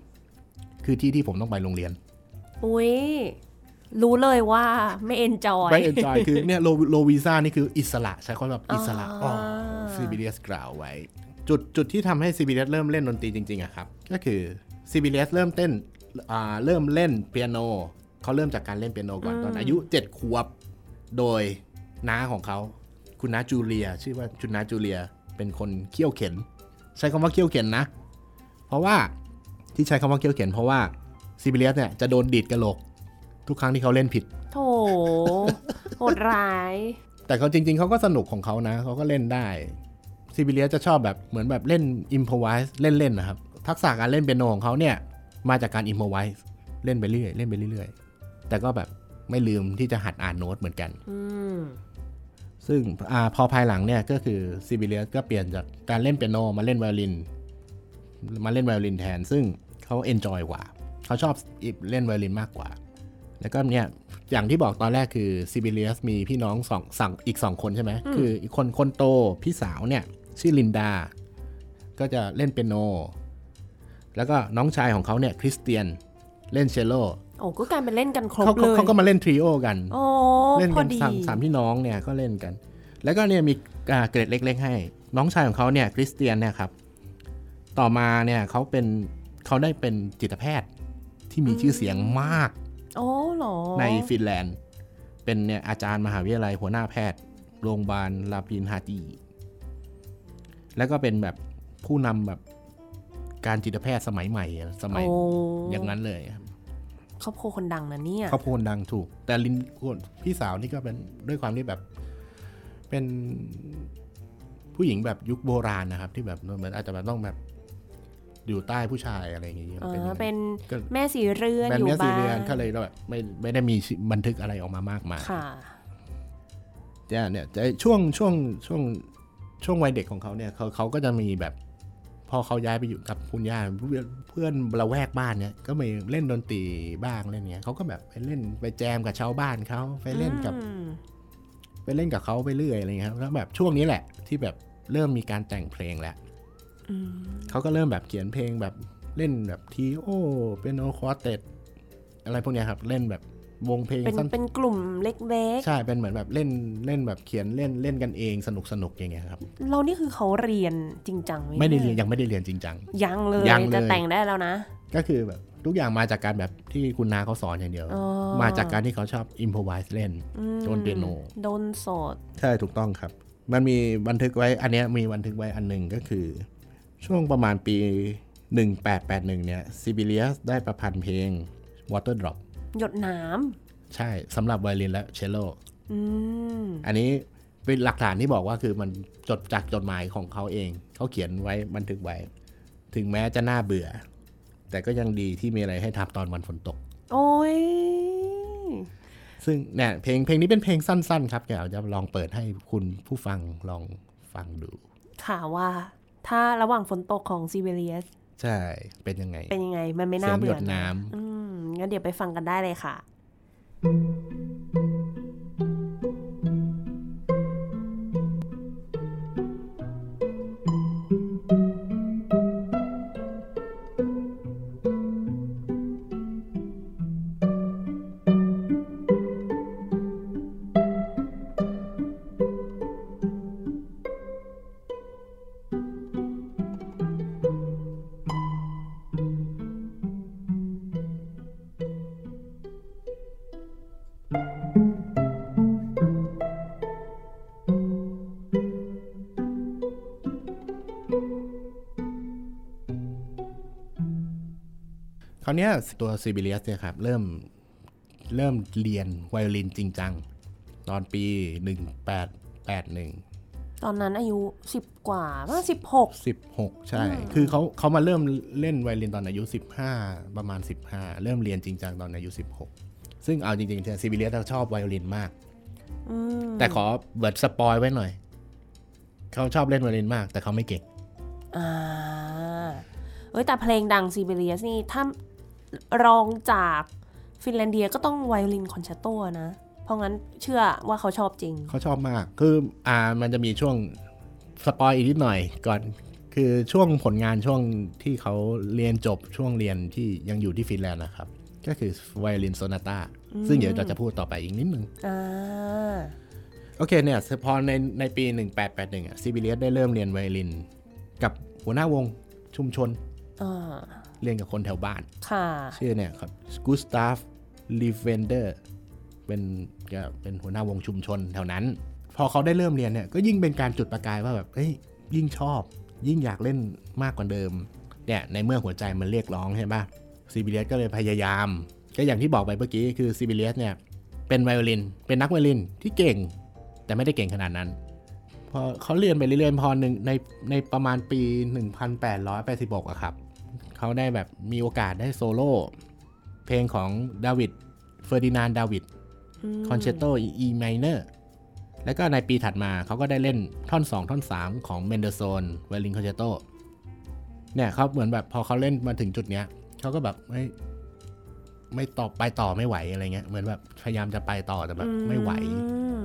คือที่ที่ผมต้องไปโรงเรียน อุ้ยรู้เลยว่าไม่ enjoy ไม่ enjoy คือเนี่ยโลโลวีซ่านี่คืออิสระใช้คำแบบอิสระอ๋อซีบีเสกล่าวไว้ จุดจุดที่ทำให้ซีบีเเริ่มเล่นดนตรีจริงๆอะครับ ก็คือซีบีเเริ่มเต้นอ่าเริ่มเล่นเปียโนเขาเริ่มจากการเล่นเปียโนก่อนตอนอายุ 7 ขวบ โดยน้าของเขา คุณน้าจูเลีย ชื่อว่าคุณน้าจูเลีย เป็นคนเขี้ยวเข็น ใช้คำว่าเขี้ยวเข็นนะ เพราะว่าที่ใช้คำว่าเขี้ยวเข็นเพราะว่าซีบีเเนี่ยจะโดนดีดกระโหลก ทุกครั้งที่เขาเล่นผิด โถโหดร้าย แต่เขาจริง ๆเขาก็สนุกของเขานะเขาก็เล่นได้ซิบิเลียจะชอบแบบเหมือนแบบเล่นimprovise เล่นๆนะครับ ทักษะการเล่นเปียโนของเขาเนี่ยมาจากการ improvise เล่นไปเรื่อยเล่นไปเรื่อยๆแต่ก็แบบไม่ลืมที่จะหัดอ่านโน้ตเหมือนกันอืม ซึ่งอาพอภายหลังเนี่ยก็คือซิบิเลียก็เปลี่ยนจากการเล่นเปียโนมาเล่นไวโอลิน มาเล่นไวโอลินแทน ซึ่งเขา enjoy กว่า เขาชอบเล่นไวโอลินมากกว่า แล้วก็เนี่ยอย่างที่บอกตอนแรกคือซิบิเลียสมีพี่น้องสองสั่งอีกสองคนใช่ไหมคืออีกคนคนโตพี่สาวเนี่ยชื่อลินดา ก็จะเล่นเปียโน แล้วก็น้องชายของเขาเนี่ยคริสเตียนเล่นเชลโล โอ้ก็กลายเป็นเล่นกันครบเขาเลยเขาก็มาเล่น trio กันโอ้เล่นพกัอนดีสามสามพี่น้องเนี่ยก็เล่นกัน แล้วก็เนี่ยมีอ่าเกร็ดเล็ก ๆ ให้ น้องชายของเขาเนี่ยคริสเตียนเนี่ยครับ ต่อมาเนี่ยเขาเป็นเขาได้เป็นจิตแพทย์ที่มีชื่อเสียงมากโอ้เหรอในฟินแลนด์ เป็นเนี่ยอาจารย์มหาวิทยาลัยหัวหน้าแพทย์ โรงพยาบาลลาปินฮาตีแล้วก็เป็นแบบผู้นำแบบการจิตแพทย์สมัยใหม่อะสมัยโอ้อย่างนั้นเลย ครับครอบครัวคนดังนะเนี่ยครอบครัวดังถูก แต่ลินคนพี่สาวนี่ก็เป็นด้วยความที่แบบ เป็นผู้หญิงแบบยุคโบราณนะครับ ที่แบบเหมือนอาจจะแบบต้องแบบอยู่ใต้ผู้ชายอะไรอย่างเงี้ยอ่าอย่างเป็นก็แม่สีเรือนแบนอยู่เมียสีบ้านเรือนก็เลยแบบไม่ไม่ได้มีบันทึกอะไรออกมามากมายค่ะเนี่ยเนี่ยแต่ช่วงช่วงช่วงช่วงวัยเด็กของเขาเนี่ยเขาเขาก็จะมีแบบ พอเขาย้ายไปอยู่กับคุณย่าเพื่อนเพื่อนละแวกบ้านเนี่ยก็มีเล่นดนตรีบ้างเล่นเงี้ยเขาก็แบบไปเล่นไปแจมกับชาวบ้านเขาไปเล่นกับอืมไปเล่นกับเขาไปเรื่อยอะไรเงี้ยครับแล้วแบบช่วงนี้แหละ ที่แบบเริ่มมีการแต่งเพลงแล้วอืมเขาก็เริ่มแบบเขียนเพลงแบบเล่นแบบทีโอเป็นโอควอเตตอะไรพวกเนี้ยครับ เล่นแบบ วงเพลงเป็นสั้นเป็นกลุ่มเล็กใช่เป็นเหมือนแบบเล่นเล่นแบบเขียนเล่นเล่นกันเองสนุกสนุกอย่างเงี้ยครับๆเรานี่คือเขาเรียนจริงจังหไม่ได้เรียนยังไม่ได้เรียนจริงจังยังเลยยังเลยจะแต่งได้แล้วนะ ก็คือแบบทุกอย่างมาจากการแบบที่คุณนาเขาสอนอย่างเดียวอ๋อมาจากการที่เขาชอบอิมพอไวส์เล่นอืมโดนเปียโนโดนโสดใช่ถูกต้องครับ มันมีบันทึกไว้อันเนี้ยมีบันทึกไว้อันหนึ่งก็คือ ช่วงประมาณปี 1881เนี่ยซิบิเลียสได้ประพันธ์เพลง Water Drop หยดน้ใช่สำหรับไวโอลินและเชลโลำอืมอันนี้เป็นหลักฐานที่บอกว่าคือมันจดจากจดหมายของเขาเอง เขาเขียนไว้บันทึกไว้ ถึงแม้จะน่าเบื่อ แต่ก็ยังดีที่มีอะไรให้ทำตอนวันฝนตก โอ้ยซึ่งเนี่ยเพลงเพลงนี้เป็นเพลงสั้น ๆ ครับเดี๋ยวจะลองเปิดให้คุณผู้ฟังลองฟังดูค่ะว่าถ้าระหว่างฝนตกของซีเบเรียส ใช่ เป็นยังไง เป็นยังไง มันไม่เสีน่ายงหยเบื่อดน้อืมงั้นเดี๋ยวไปฟังกันได้เลยค่ะำคาวเนี้ยตัวซิบิเลียสเนี่ยครับเริ่มเริ่มเรียนไวโอลินจริงจัง ตอนปี 1881 ตอนนั้นอายุสิบกว่าว่าสิบหก16ใช่ คือเขาเขามาเริ่มเล่นไวโอลินตอนอายุ 15 ประมาณ 15 เริ่มเรียนจริงจังตอนอายุ 16 ซึ่งเอาจริงๆซิบิเลียสชอบไวโอลินมากอืมแต่ขอเบิร์ด spoil ไว้หน่อย เขาชอบเล่นไวโอลินมาก แต่เขาไม่เก่งอ่าเอ้ยแต่เพลงดังซิบิเลียสนี่ถ้า รองจากฟินแลนเดียก็ต้อง violin concerto นะ เพราะงั้นเชื่อว่าเขาชอบจริง เขาชอบมาก คืออ่ามันจะมีช่วง spoil อีกนิดหน่อยก่อน คือช่วงผลงานช่วงที่เขาเรียนจบช่วงเรียนที่ยังอยู่ที่ฟินแลนด์นะครับ ก็คือ violin sonata ซึ่งเดี๋ยวเราจะพูดต่อไปอีกนิดนึงอ่าโอเคเนี่ยพอในในปี 1881อะซิบิเลียสได้เริ่มเรียนไวโอลิน กับหัวหน้าวงชุมชนอ่า เรียนกับคนแถวบ้านค่ะชื่อเนี่ยครับกูสตาฟลีเวนเดอร์เป็นก็เป็นหัวหน้าวงชุมชนแถวนั้น พอเขาได้เริ่มเรียนเนี่ยก็ยิ่งเป็นการจุดประกายว่าแบบเฮ้ยยิ่งชอบ ยิ่งอยากเล่นมากกว่าเดิมเนี่ยในเมื่อหัวใจมันเรียกร้องใช่ปะซิบิเลียสก็เลยพยายาม ก็อย่างที่บอกไปเมื่อกี้คือซิบิเลียสเนี่ยเป็นไวโอลิน เป็นนักไวโอลินที่เก่ง แต่ไม่ได้เก่งขนาดนั้น พอเขาเรียนไปเรื่อยๆพอหนึ่งในในประมาณปี 1886อะครับ เขาได้แบบมีโอกาสได้โซโล่เพลงของดาวิดเฟอร์ดินานดาวิด concerto E minor แล้วก็ในปีถัดมาเขาก็ได้เล่นท่อน 2 ท่อน 3 ของเมนเดลโซห์น violin concertoเนี่ยเขาเหมือนแบบพอเขาเล่นมาถึงจุดเนี้ยเขาก็แบบไม่ไม่ต่อไปต่อไม่ไหวอะไรเงี้ย เหมือนแบบพยายามจะไปต่อแต่แบบไม่ไหวอืม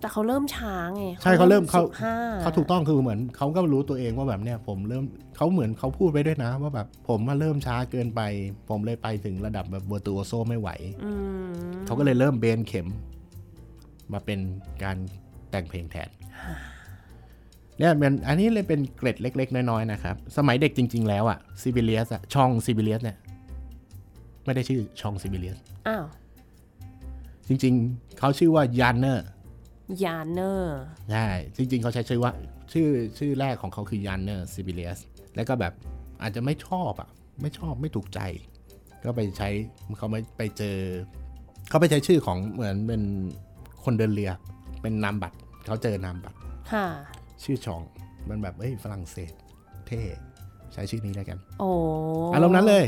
แต่เขาเริ่มช้าไงใช่เขาเริ่มเขาสิบห้าเขาถูกต้องคือเหมือนเขาก็รู้ตัวเองว่าแบบเนี่ยผมเริ่มเขาเหมือนเขาพูดไปด้วยนะ ว่าแบบผมมาเริ่มช้าเกินไป ผมเลยไปถึงระดับแบบเวอร์ตูโอโซไม่ไหวอืมเขาก็เลยเริ่มเบนเข็ม มาเป็นการแต่งเพลงแทนเนี่ยมันอันนี้เลยเป็นเกร็ดเล็ก ๆ น้อยๆนะครับ สมัยเด็กจริง ๆ แล้วอะซิบิเลียสอะฌองซิบิเลียสเนี่ยไม่ได้ชื่อฌองซิบิเลียสอ้าวจริง ๆเขาชื่อว่ายานเนอร์ ยานเนอร์ใช่จริงๆเขาใช้ชื่อว่าชื่อชื่อแรกของเขาคือยานเนอร์ซิบิเลียสแล้วก็แบบอาจจะไม่ชอบอะไม่ชอบไม่ถูกใจ ก็ไปใช้เขาไม่ไปเจอ เขาไปใช้ชื่อของเหมือนเป็นคนเดินเรือ เป็นนามบัตรเขาเจอนามบัตรค่ะชื่อชองมันแบบเอ้ยฝรั่งเศส เท่ใช้ชื่อนี้แล้วกัน โอ้อารมณ์นั้นเลย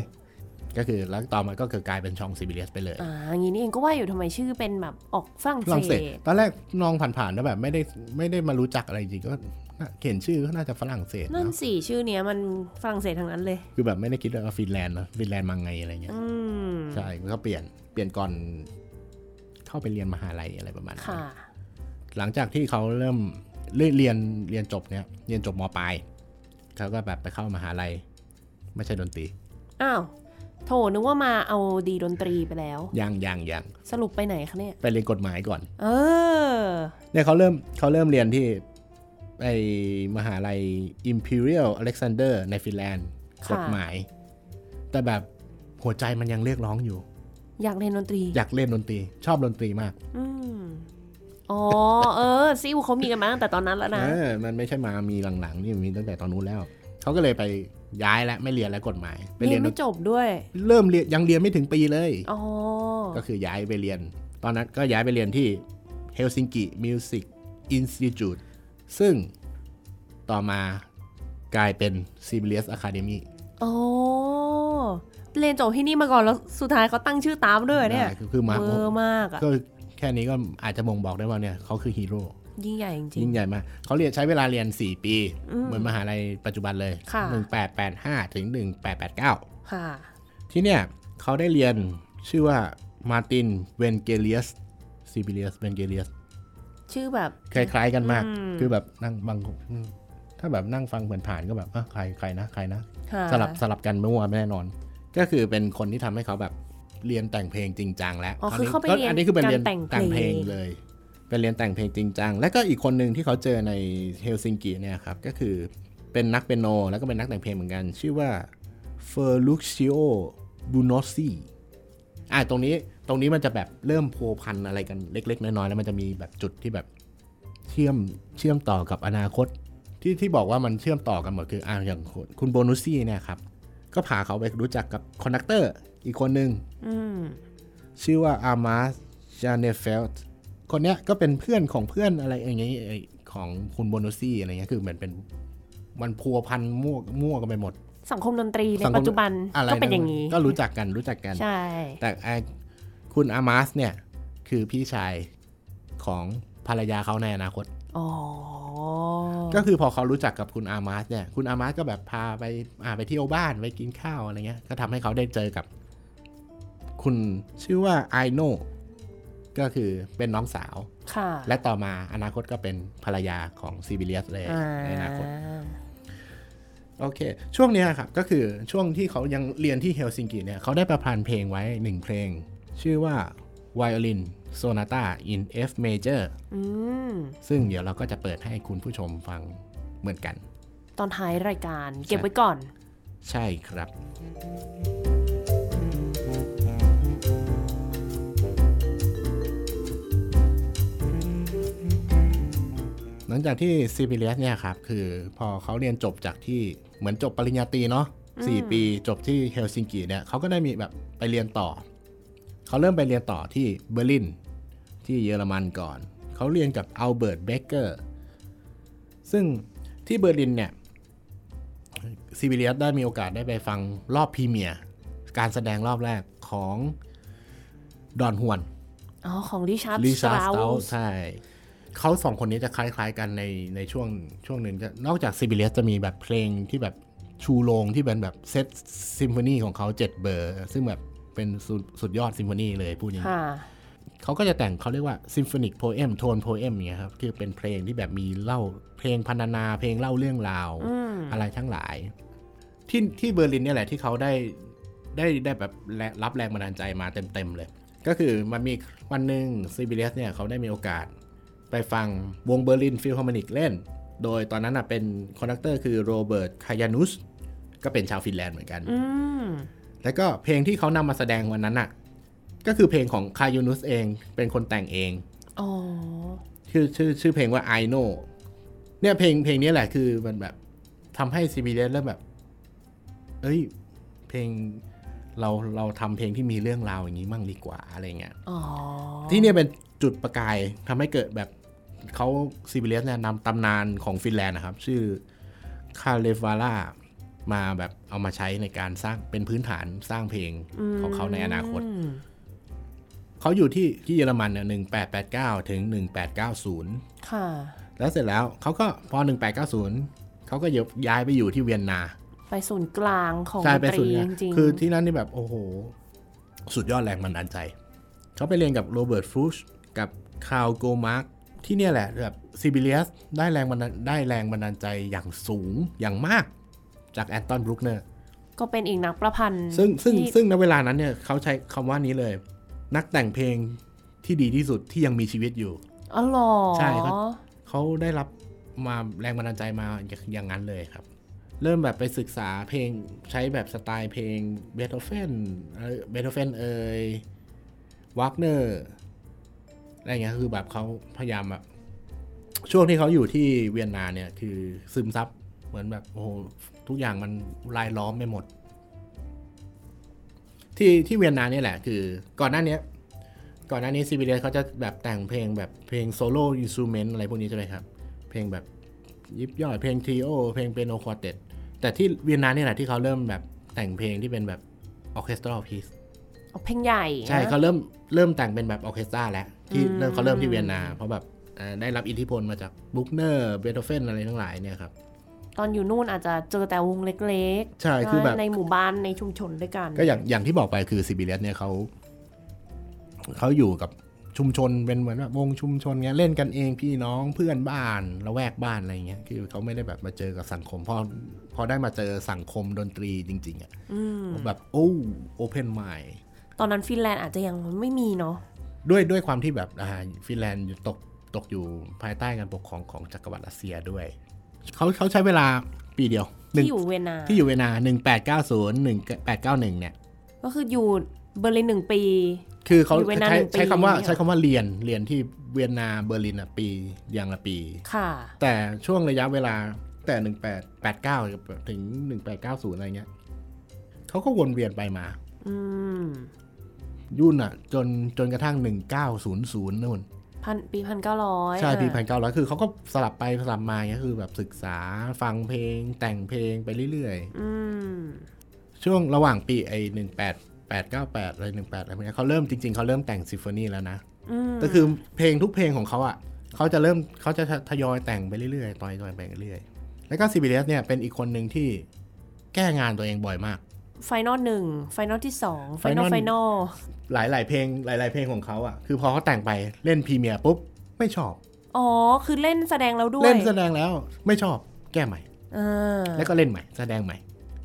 ก็คือแล้วต่อมาก็คือกลายเป็นช่องซิบิเลียสไปเลยอ่าอย่างนี้นี่เองก็ว่าอยู่ทำไมชื่อเป็นแบบออกฝรั่งฝรั่งเศเศสสตอนแรกนองผ่านๆแล้วแบบไม่ได้ไม่ได้มารู้จักอะไรจริงก็น่าเขียนชื่อก็น่าจะฝรั่งเศสนั่นเนาะสี่ชื่อเนี้ยมันฝรั่งเศสทั้งนั้นเลย คือแบบไม่ได้คิดว่าฟินแลนด์นะฟินแลนด์มาไงอะไรเงี้ยอืมใช่ก็เปลี่ยนเปลี่ยนก่อนเข้าไปเรียนมหาลัยอะไรประมาณนั้นค่ะหลังจากที่เขาเริ่มเรียนเรียนเรียนจบเนี่ยเรียนจบมปลายเขาก็แบบไปเข้ามหาลัยไม่ใช่ดนตรีอ้าว โถนึกว่ามาเอาดีดนตรีไปแล้ว ยังยังยังสรุปไปไหนคะเนี่ย ไปเรียนกฎหมายก่อน เออ เนี่ยเขาเริ่มเขาเริ่มเรียนที่ไอมหาลัย Imperial Alexander ในฟินแลนด์ค่ะกฎหมาย แต่แบบหัวใจมันยังเรียกร้องอยู่ อยากเรียนดนตรี อยากเล่นดนตรี ชอบดนตรีมากอืมอ๋อ เออ ซิวเขามีกันมาตั้งแต่ตอนนั้นแล้วนะเออมันไม่ใช่มามีหลังๆ นี่มีตั้งแต่ตอนนู้นแล้ว เขาก็เลยไปย้ายแล้วไม่เรียนแล้วกฎหมาย ไปเรีเรียยนนไม่จบด้วย เริ่มเรียนยังเรียนไม่ถึงปีเลยอ๋อก็คือย้ายไปเรียน ตอนนั้นก็ย้ายไปเรียนที่ Helsinki Music Institute ซึ่งต่อมากลายเป็น Sibelius Academy โอ้เรียนจบที่นี่มาก่อนแล้วสุดท้ายเขาตั้งชื่อตามด้วยเนี่ยได้คือคือมาเวอร์มากอะก็แค่นี้ก็อาจจะบ่งบอกได้ว่าเนี่ยเขาคือฮีโร่ ยิ่งใหญ่จริงยิ่งใหญ่มากเขาเรียนใช้เวลาเรียน 4 ปี เหมือนมหาลัยปัจจุบันเลยค่ะ1885 ถึง 1889ๆค่ะ ที่เนี่ยเขาได้เรียนชื่อว่ามาร์ตินเวนเกเลียสซิบิเลียสเวนเกเลียสชื่อแบบ คล้าย ๆ กันมากอืมคือแบบนั่งบางอืมถ้าแบบนั่งฟังผ่านๆก็แบบอะใครใครนะใครนะค่ะสลับสลับกันมั่วแน่นอน ก็คือเป็นคนที่ทำให้เขาแบบเรียนแต่งเพลงจริงจังแล้วอ๋อคือเขาไปก็เรียนอันนี้คือเป็นเรียนการแต่งแต่งเพเพลลงงเลย เป็นเรียนแต่งเพลงจริงจัง แล้วก็อีกคนหนึ่งที่เขาเจอในเฮลซิงกิเนี่ยครับ ก็คือเป็นนักเปียโน แล้วก็เป็นนักแต่งเพลงเหมือนกัน ชื่อว่าเฟอร์ลูชิโอบูโซนีอะตรงนี้ตรงนี้มันจะแบบเริ่มพัวพันอะไรกันเล็ก ๆ น้อยๆแล้วมันจะมีแบบจุดที่แบบเชื่อมเชื่อมต่อกับอนาคต ที่ที่บอกว่ามันเชื่อมต่อกันหมดคืออ่าอย่างคุณคุณบูโซนีเนี่ยครับ ก็พาเขาไปรู้จักกับ conductor อีกคนหนึ่งอืมชื่อว่าอาร์มาสจาเนเฟลต์ คนเนี้ยก็เป็นเพื่อนของเพื่อนอะไรอย่างเงี้ยไอ้ของคุณบูโซนีอะไรเงี้ยคือเหมือนเป็นมันพัวพันมั่วมั่วกันไปหมด สังคมดนตรีในสังคมปัจจุบันอะไรก็เป็นอย่างนี้ก็รู้จักกันรู้จักกันใช่แต่ไอ้คุณอาร์มาสเนี่ยคือพี่ชายของภรรยาเขาในอนาคตอ๋อก็คือพอเขารู้จักกับคุณอาร์มาสเนี่ยคุณอาร์มาสก็แบบพาไปอ่าไปเที่ยวบ้านไปกินข้าวอะไรเงี้ย ก็ทำให้เขาได้เจอกับ คุณชื่อว่าไอโน ก็คือเป็นน้องสาวค่ะและต่อมาอนาคตก็เป็นภรรยาของซีบิเลียสเลยอ่าในอนาคตโอเค ช่วงเนี้ยครับ ก็คือช่วงที่เขายังเรียนที่เฮลซิงกิเนี่ยเขาได้ประพันธ์เพลงไว้หนึ่งเพลง ชื่อว่า Violin Sonata in F Major อืมซึ่งเดี๋ยวเราก็จะเปิดให้คุณผู้ชมฟังเหมือนกัน ตอนท้ายรายการเก็บไว้ก่อน ใช่ครับ หลังจากที่ซีบิเลียสเนี่ยครับ คือพอเขาเรียนจบจากที่เหมือนจบปริญญาตรีเนาะสี่ปีจบที่เฮลซิงกิเนี่ยเขาก็ได้มีแบบไปเรียนต่อ เขาเริ่มไปเรียนต่อที่เบอร์ลินที่เยอรมันก่อน เขาเรียนกับอัลเบิร์ตเบเกอร์ซึ่งที่เบอร์ลินเนี่ยซีบิเลียสได้มีโอกาสได้ไปฟังรอบ premiere การแสดงรอบแรกของดอนฮวน อ๋อ ของริชาร์ดลิสชาร์ตราสวเตาส์ใช่ เขาสองคนนี้จะคล้าย ๆ กันในในช่วงช่วงหนึ่งจะนอกจากซิบิเลียสจะมีแบบเพลงที่แบบชูโรงที่เป็นแบบเซตซิมโฟนีของเขาเจ็ดเบอร์ ซึ่งแบบเป็นสุดสุดยอดซิมโฟนีเลยพูดอย่างนี้ค่ะเขาก็จะแต่งเขาเรียกว่า symphonic poem tone poem เนี่ยครับคือเป็นเพลงที่แบบมีเล่าเพลงพรรณนา เพลงเล่าเรื่องราวอืมอะไรทั้งหลาย ที่ที่เบอร์ลินเนี่ยแหละที่เขาได้ได้ได้แบบแลรับแรงบันดาลใจมาเต็มๆเลย ก็คือมันมีวันหนึ่งซีบิเลียสเนี่ยเขาได้มีโอกาส ไปฟังวงเบอร์ลินฟิลฮาร์โมนิกเล่น โดยตอนนั้นน่ะเป็น conductor คือโรเบิร์ตคายานุสก็เป็นชาวฟินแลนด์เหมือนกันอืมแล้วก็เพลงที่เขานำมาแสดงวันนั้นน่ะก็คือเพลงของคายานุสเองเป็นคนแต่งเองอ๋อชื่อชื่อชื่อเพลงว่า ไอโน เนี่ยเพลงเพลงนี้แหละคือมันแบบทำให้ซีบีเเริ่มแบบ เอ้ย เพลงเราเราทำเพลงที่มีเรื่องราวอย่างนี้มั่งดีกว่าอะไรเงี้ยอ๋อที่เนี่ยเป็นจุดประกายทำให้เกิดแบบ เขาซีบีเเนี่ยนำตำนานของฟินแลนด์นะครับ ชื่อคาเลฟาร่ามาแบบเอามาใช้ในการสร้างเป็นพื้นฐานสร้างเพลงของเขาในอนาคตอืมเขาอยู่ที่ที่เยอรมันเนี่ยหนึ่งแปดแปดเก้าถึงหนึ่งแปดเก้าศูนย์ค่ะ แล้วเสร็จแล้วเขาก็พอ1890เขาก็ย้ายไปอยู่ที่เวียนนา ไปศูนย์กลางของดนตรีใช่ไปสุดเนี่ยจริงๆคือที่นั่นนี่แบบโอ้โห สุดยอดแรงบันดาลใจ เขาไปเรียนกับโรเบิร์ตฟุคส์กับคาร์ลโกลด์มาร์ก ที่เนี่ยแหละแบบซิบิเลียสได้แรงบันดาลได้แรงบันดาลใจอย่างสูงอย่างมากจากแอนตันบรูคเนอร์ก็เป็นอีกนักประพันธ์ ซึ่งซึ่งที่ซึ่งในเวลานั้นเนี่ยเขาใช้คำว่านี้เลย นักแต่งเพลงที่ดีที่สุดที่ยังมีชีวิตอยู่อ๋อเหรอใช่เขาเขาได้รับมาแรงบันดาลใจมาอย่างนั้นเลยครับ เริ่มแบบไปศึกษาเพลงใช้แบบสไตล์เพลงเบโธเฟนเบโธเฟนเอ่ยวากเนอร์ อะไรเงี้ยคือแบบเขาพยายามแบบช่วงที่เขาอยู่ที่เวียนนาเนี่ย คือซึมซับเหมือนแบบโอ้โหทุกอย่างมันรายล้อมไปหมด ที่ที่เวียนนาเนี่ยแหละ คือ ก่อนหน้าเนี้ยก่อนหน้านี้ซิบิเลียสเขาจะแบบแต่งเพลงแบบเพลง solo instrument อะไรพวกนี้ใช่ไหมครับ เพลงแบบยิบย่อยเพลง trio เพลง piano quartet แต่ที่เวียนนาเนี่ยแหละที่เขาเริ่มแบบแต่งเพลงที่เป็นแบบ orchestra pieceเอาเพลงใหญ่ ใช่นะเขาเริ่มเริ่มแต่งเป็นแบบ orchestra แล้ว ที่อืมเริ่มเขาเริ่มที่เวียนนา เพราะแบบเอ่อได้รับอิทธิพลมาจากบรูคเนอร์เบโธเฟนอะไรทั้งหลายเนี่ยครับตอนอยู่นู่นอาจจะเจอแต่วงเล็กใช่ๆคือแบบในหมู่บ้านในชุมชนด้วยกัน ก็อย่างอย่างที่บอกไปคือซิบิเลียสเนี่ยเขาเขาอยู่กับชุมชนเป็นเหมือนแบบวงชุมชนเงี้ยเล่นกันเองพี่น้องเพื่อนบ้านละแวกบ้านอะไรเงี้ยคือเขาไม่ได้แบบมาเจอกับสังคมพอพอได้มาเจอสังคมดนตรีจริง ๆอะอืมแบบโอ้ open mindตอนนั้นฟินแลนด์อาจจะยังไม่มีเนาะ ด้วยด้วยความที่แบบอ่าฟินแลนด์อยู่ตกตกอยู่ภายใต้การปกครองของจักรวรรดิรัสเซียด้วยเขาเขาใช้เวลาปีเดียวหนึ่งที่อยู่เวียนนาที่อยู่เวียนนาหนึ่งแปดเก้าศูนย์หนึ่งแปดเก้าหนึ่งเนี่ย ก็คืออยู่เบอร์ลินหนึ่งปี คือเขาอยู่เวียนนาใช้หนึ่งปีใช้คำว่าเนี่ยใช้คำว่าเรียนเรียนที่เวียนนาเบอร์ลินอะปีอย่างละปีค่ะ แต่ช่วงระยะเวลาแต่หนึ่งแปดแปดเก้าถึงหนึ่งแปดเก้าศูนย์อะไรเงี้ยเขาก็วนเวียนไปมาอืม ยุ่นอะ จนจนกระทั่งหนึ่งเก้าศูนย์ศูนย์นู่นพันปีพันเก้าร้อยใช่ปีพันเก้าร้อยคือเขาก็สลับไปสลับมาเงี้ยคือแบบศึกษาฟังเพลง แต่งเพลงไปเรื่อยอืมๆช่วงระหว่างปีไอหนึ่งแปดแปดเก้าแปดอะไรหนึ่งแปดอะไรพวกเนี้ยเขาเริ่มจริงๆเขาเริ่มแต่งซิมโฟนีแล้วนะอืมก็คือเพลงทุกเพลงของเขาอะเขาจะเริ่มเขาจะทยอยแต่งไปเรื่อยๆต่อยๆไปเรื่อยๆแล้วก็ซิบิเลียสเนี่ยเป็นอีกคนหนึ่งที่แก้งานตัวเองบ่อยมาก final หนึ่ง final ที่สอง final final finalหลายๆเพลงหลายๆเพลงของเขาอะ คือพอเขาแต่งไปเล่น premiere ปุ๊บ ไม่ชอบ อ๋อ คือเล่นแสดงแล้วด้วย เล่นแสดงแล้วไม่ชอบแก้ใหม่เออแล้วก็เล่นใหม่ แสดงใหม่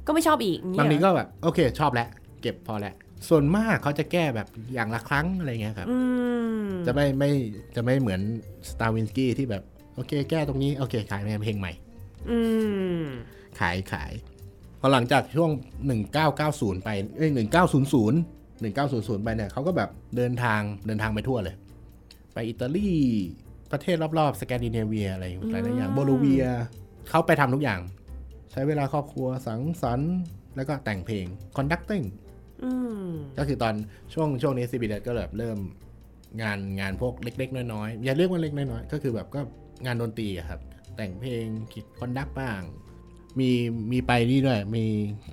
ก็ไม่ชอบอีกบางทีเนี่ยก็แบบโอเค ชอบแล้วเก็บพอแล้วส่วนมากเขาจะแก้แบบอย่างละครั้งอะไรเงี้ยครับอืมจะไม่ไม่จะไม่เหมือนสตราวินสกี้ที่แบบ โอเค แก้ตรงนี้ โอเค ขายเพลงใหม่อืมขายขาย พอหลังจากช่วง 1990 ไปเอ้ย1900 1900 ไปเนี่ยเขาก็แบบเดินทางเดินทางไปทั่วเลย ไปอิตาลีประเทศรอบๆ สแกนดิเนเวียอะไรหลายๆอย่างอืมโบโลเวียเขาไปทำทุกอย่าง ใช้เวลาครอบครัวสังสรรค์แล้วก็แต่งเพลง conducting อืมก็คือตอนช่วงช่วงนี้ซีบีเดก็แบบเริ่มงานงานพวกเล็ก ๆ น้อยๆอย่าเรียกว่าเล็กน้อยๆก็คือแบบก็งานดนตรีอะครับ แต่งเพลงคิด conduct บ้าง มีมีไปนี่ด้วย มี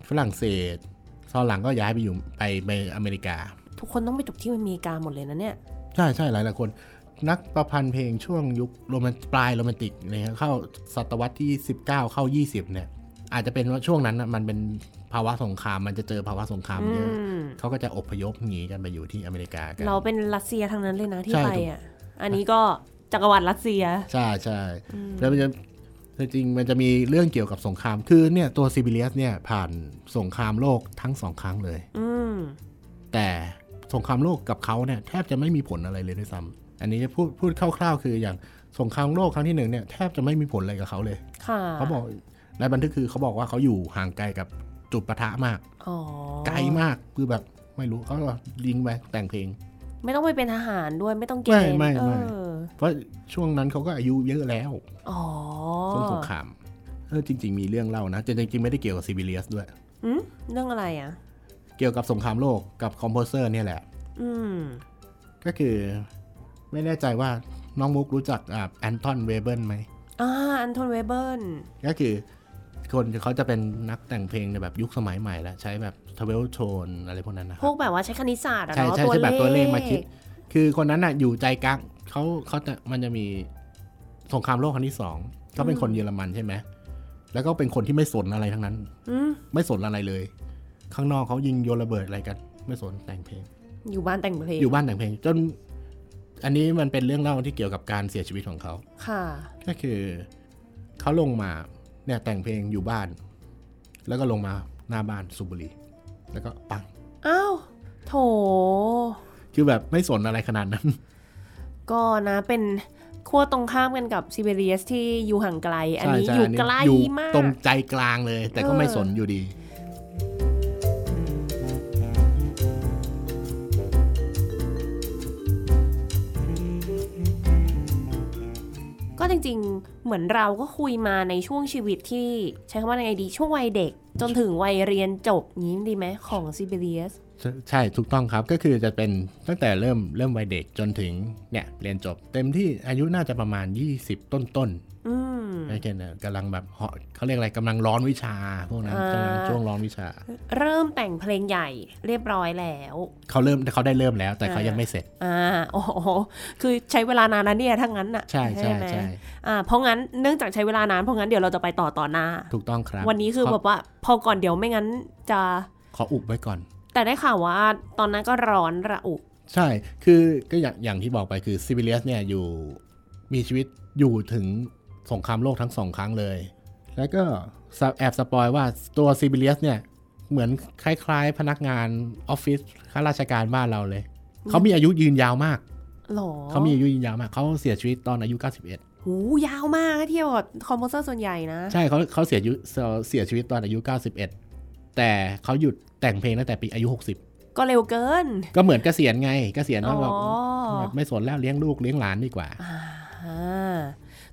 ฝรั่งเศสตอนหลังก็ย้ายไปอยู่ไปไปอเมริกา ทุกคนต้องไปจบที่อเมริกาหมดเลยนะเนี่ย ใช่ใช่หลายหลายๆคน นักประพันธ์เพลงช่วงยุคโรแมนปลายโรแมนติกเนี่ยเข้าศตวรรษที่ 19 เข้า 20 เนี่ย อาจจะเป็นว่าช่วงนั้นน่ะมันเป็นภาวะสงครามมันจะเจอภาวะสงครามเยอะอืมเขาก็จะอพยพหนีกันไปอยู่ที่อเมริกากันเราเป็นรัสเซียทั้งนั้นเลยนะที่ใช่ไปถูกอะอันนี้ก็จักรวรรดิรัสเซีย ใช่ใช่แล้วมันจะ จริงๆมันจะมีเรื่องเกี่ยวกับสงคราม คือเนี่ยตัวซิบิเลียสเนี่ยผ่านสงครามโลกทั้งสองครั้งเลยอืมแต่สงครามโลกกับเขาเนี่ยแทบจะไม่มีผลอะไรเลยด้วยซ้ำอันนี้จะพูดพูดคร่าวๆ คืออย่างสงครามโลกครั้งที่หนึ่งเนี่ยแทบจะไม่มีผลอะไรกับเขาเลยค่ะเขาบอกในบันทึกคือเขาบอกว่าเขาอยู่ห่างไกลกับจุดปะทะมากอ๋อไกลมาก็คือแบบไม่รู้เขาก็ยิงไปแต่งเพลง ไม่ต้องไปเป็นทหารด้วยไม่ต้องเกณฑ์ไม่ไม่ไม่เออเพราะช่วงนั้นเขาก็อายุเยอะแล้วอ๋อช่วงสงครามเออจริง ๆ มีเรื่องเล่านะแต่จริงๆไม่ได้เกี่ยวกับซิบิเลียสด้วยอืมเรื่องอะไรอะ เกี่ยวกับสงครามโลกกับ composer เนี่ยแหละ อืมก็คือไม่แน่ใจว่าน้องมุกรู้จักอ่าแอนทอนเวเบิร์นไหมอ่าอันโทนเวเบิร์นก็คือ คนเขาจะเป็นนักแต่งเพลงในแบบยุคสมัยใหม่แล้ว ใช้แบบทเวลโทนอะไรพวกนั้นนะคพรัวบกแบบว่าใช้คณิตศาสตร์อะใช่เนาะใช่ตัวใช่เลแบบตัวเลขขมาคิด คือคนนั้นน่ะอยู่ใจกลางเขาเขาจะมันจะมีสงครามโลกครั้งที่สองเขาเป็นคนเยอรมันใช่ไหมแล้วก็เป็นคนที่ไม่สนอะไรทั้งนั้นอืมไม่สนอะไรเลย ข้างนอกเขายิงโยนระเบิดอะไรกัน ไม่สนแต่งเพลง อยู่บ้านแต่งเพลง อยู่บ้านแต่งเพลง จน อันนี้มันเป็นเรื่องเล่าที่เกี่ยวกับการเสียชีวิตของเขาค่ะ ก็คือเขาลงมา เนี่ยแต่งเพลงอยู่บ้าน แล้วก็ลงมาหน้าบ้านสูบบุหรี่แล้วก็ปังอ้าวโถ คือแบบไม่สนอะไรขนาดนั้น ก็นะเป็นขั้วตรงข้ามกันกับซิเบเรียสที่อยู่ห่างไกล อันนี้ใช่อยู่ใช่ไกลอยู่มาก ตรงใจกลางเลย แต่ก็เออไม่สนอยู่ดี จริงๆ เหมือนเราก็คุยมาในช่วงชีวิตที่ใช้คำว่าไงดีช่วงวัยเด็ก จนถึงวัยเรียนจบนี้ดีไหมของซิเบเลียส ใช่ใช่ถูกต้องครับก็คือจะเป็นตั้งแต่เริ่มเริ่มวัยเด็กจนถึงเนี่ยเรียนจบ เต็มที่อายุน่าจะประมาณ 20 ต้นต้นอืมๆไม่ใช่เนี่ยกำลังแบบเหาะเขาเรียกอะไรกำลังร้อนวิชาพวกนั้นอ่ากำลังช่วงร้อนวิชา เริ่มแต่งเพลงใหญ่เรียบร้อยแล้วเขาเริ่มเขาได้เริ่มแล้ว แต่เขาอ่ายัยังไม่เสร็จอ่าโอ้โหคือใช้เวลานานนะเนี่ยถ้างั้นน่ะใช่ใช่ไหมใช่อ่าเพราะงั้นเนื่องจากใช้เวลานานเพราะงั้นเดี๋ยวเราจะไปต่อต่อหน้า ถูกต้องครับ วันนี้คือขแบบว่าพอก่อนเดี๋ยวไม่งั้นจะขออุบไว้ก่อน แต่ได้ข่าวว่าตอนนั้นก็ร้อนระอุ ใช่ คือก็อย่างอย่างที่บอกไปคือซิบิเลียสเนี่ยอยู่มีชีวิตอยู่ถึงสงครามโลกทั้งสองครั้งเลย แล้วก็สแอบสปอยว่าตัวซิบิเลียสเนี่ยเหมือนคล้ายๆ พนักงานออฟฟิศข้าราชการบ้านเราเลย เขามีอายุยืนยาวมากหรอเขามีอายุยืนยาวมาก เขาเสียชีวิตตอนอายุ 91หูยาวมากถ้าเทียบกับคอมโพเซอร์ส่วนใหญ่นะ ใช่เขาเขาเสียอายุเสียชีวิตตอนอายุ 91 แต่เขาหยุดแต่งเพลงตั้งแต่ปีอายุ 60 ก็เร็วเกิน ก็เหมือนเกษียณไง เกษียณอ๋แล้วอแบบแบบไม่สนแล้วเลี้ยงลูกเลี้ยงหลานดีกว่าอ่า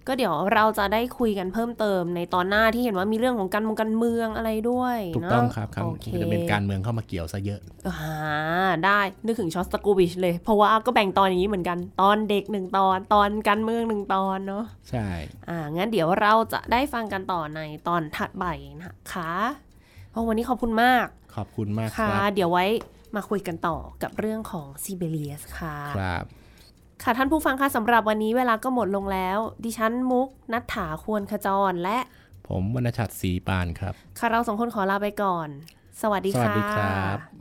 ก็เดี๋ยวเราจะได้คุยกันเพิ่มเติมในตอนหน้าที่เห็นว่ามีเรื่องของการเมองการเมืองอะไรด้วยถูกเนะต้องครับครับโอเคจะเป็นการเมืองเข้ามาเกี่ยวซะเยอะอ่าได้นึกถึงชอสตากูบิชเลย เพราะว่าก็แบ่งตอนอย่างนี้เหมือนกันตอนเด็กหนึ่งตอนตอนการเมืองหนึ่งตอนเนาะใช่อ่างั้นเดี๋ยวเราจะได้ฟังกันต่อในตอนถัดไปนะคะเพราะ วันนี้ขอบคุณมาก ขอบคุณมากคค่ะรับเดี๋ยวไว้มาคุยกันต่อกับเรื่องของซีเบเรียสค่ะครับค่ะท่านผู้ฟังคะสำหรับวันนี้เวลาก็หมดลงแล้ว ดิฉันมุกนัฐถาควรขจรและ ผมวรรณชัดศรีปานครับ ค่ะเราสองคนขอลาไปก่อน สวัสดีสวัค่ะสดีครับ「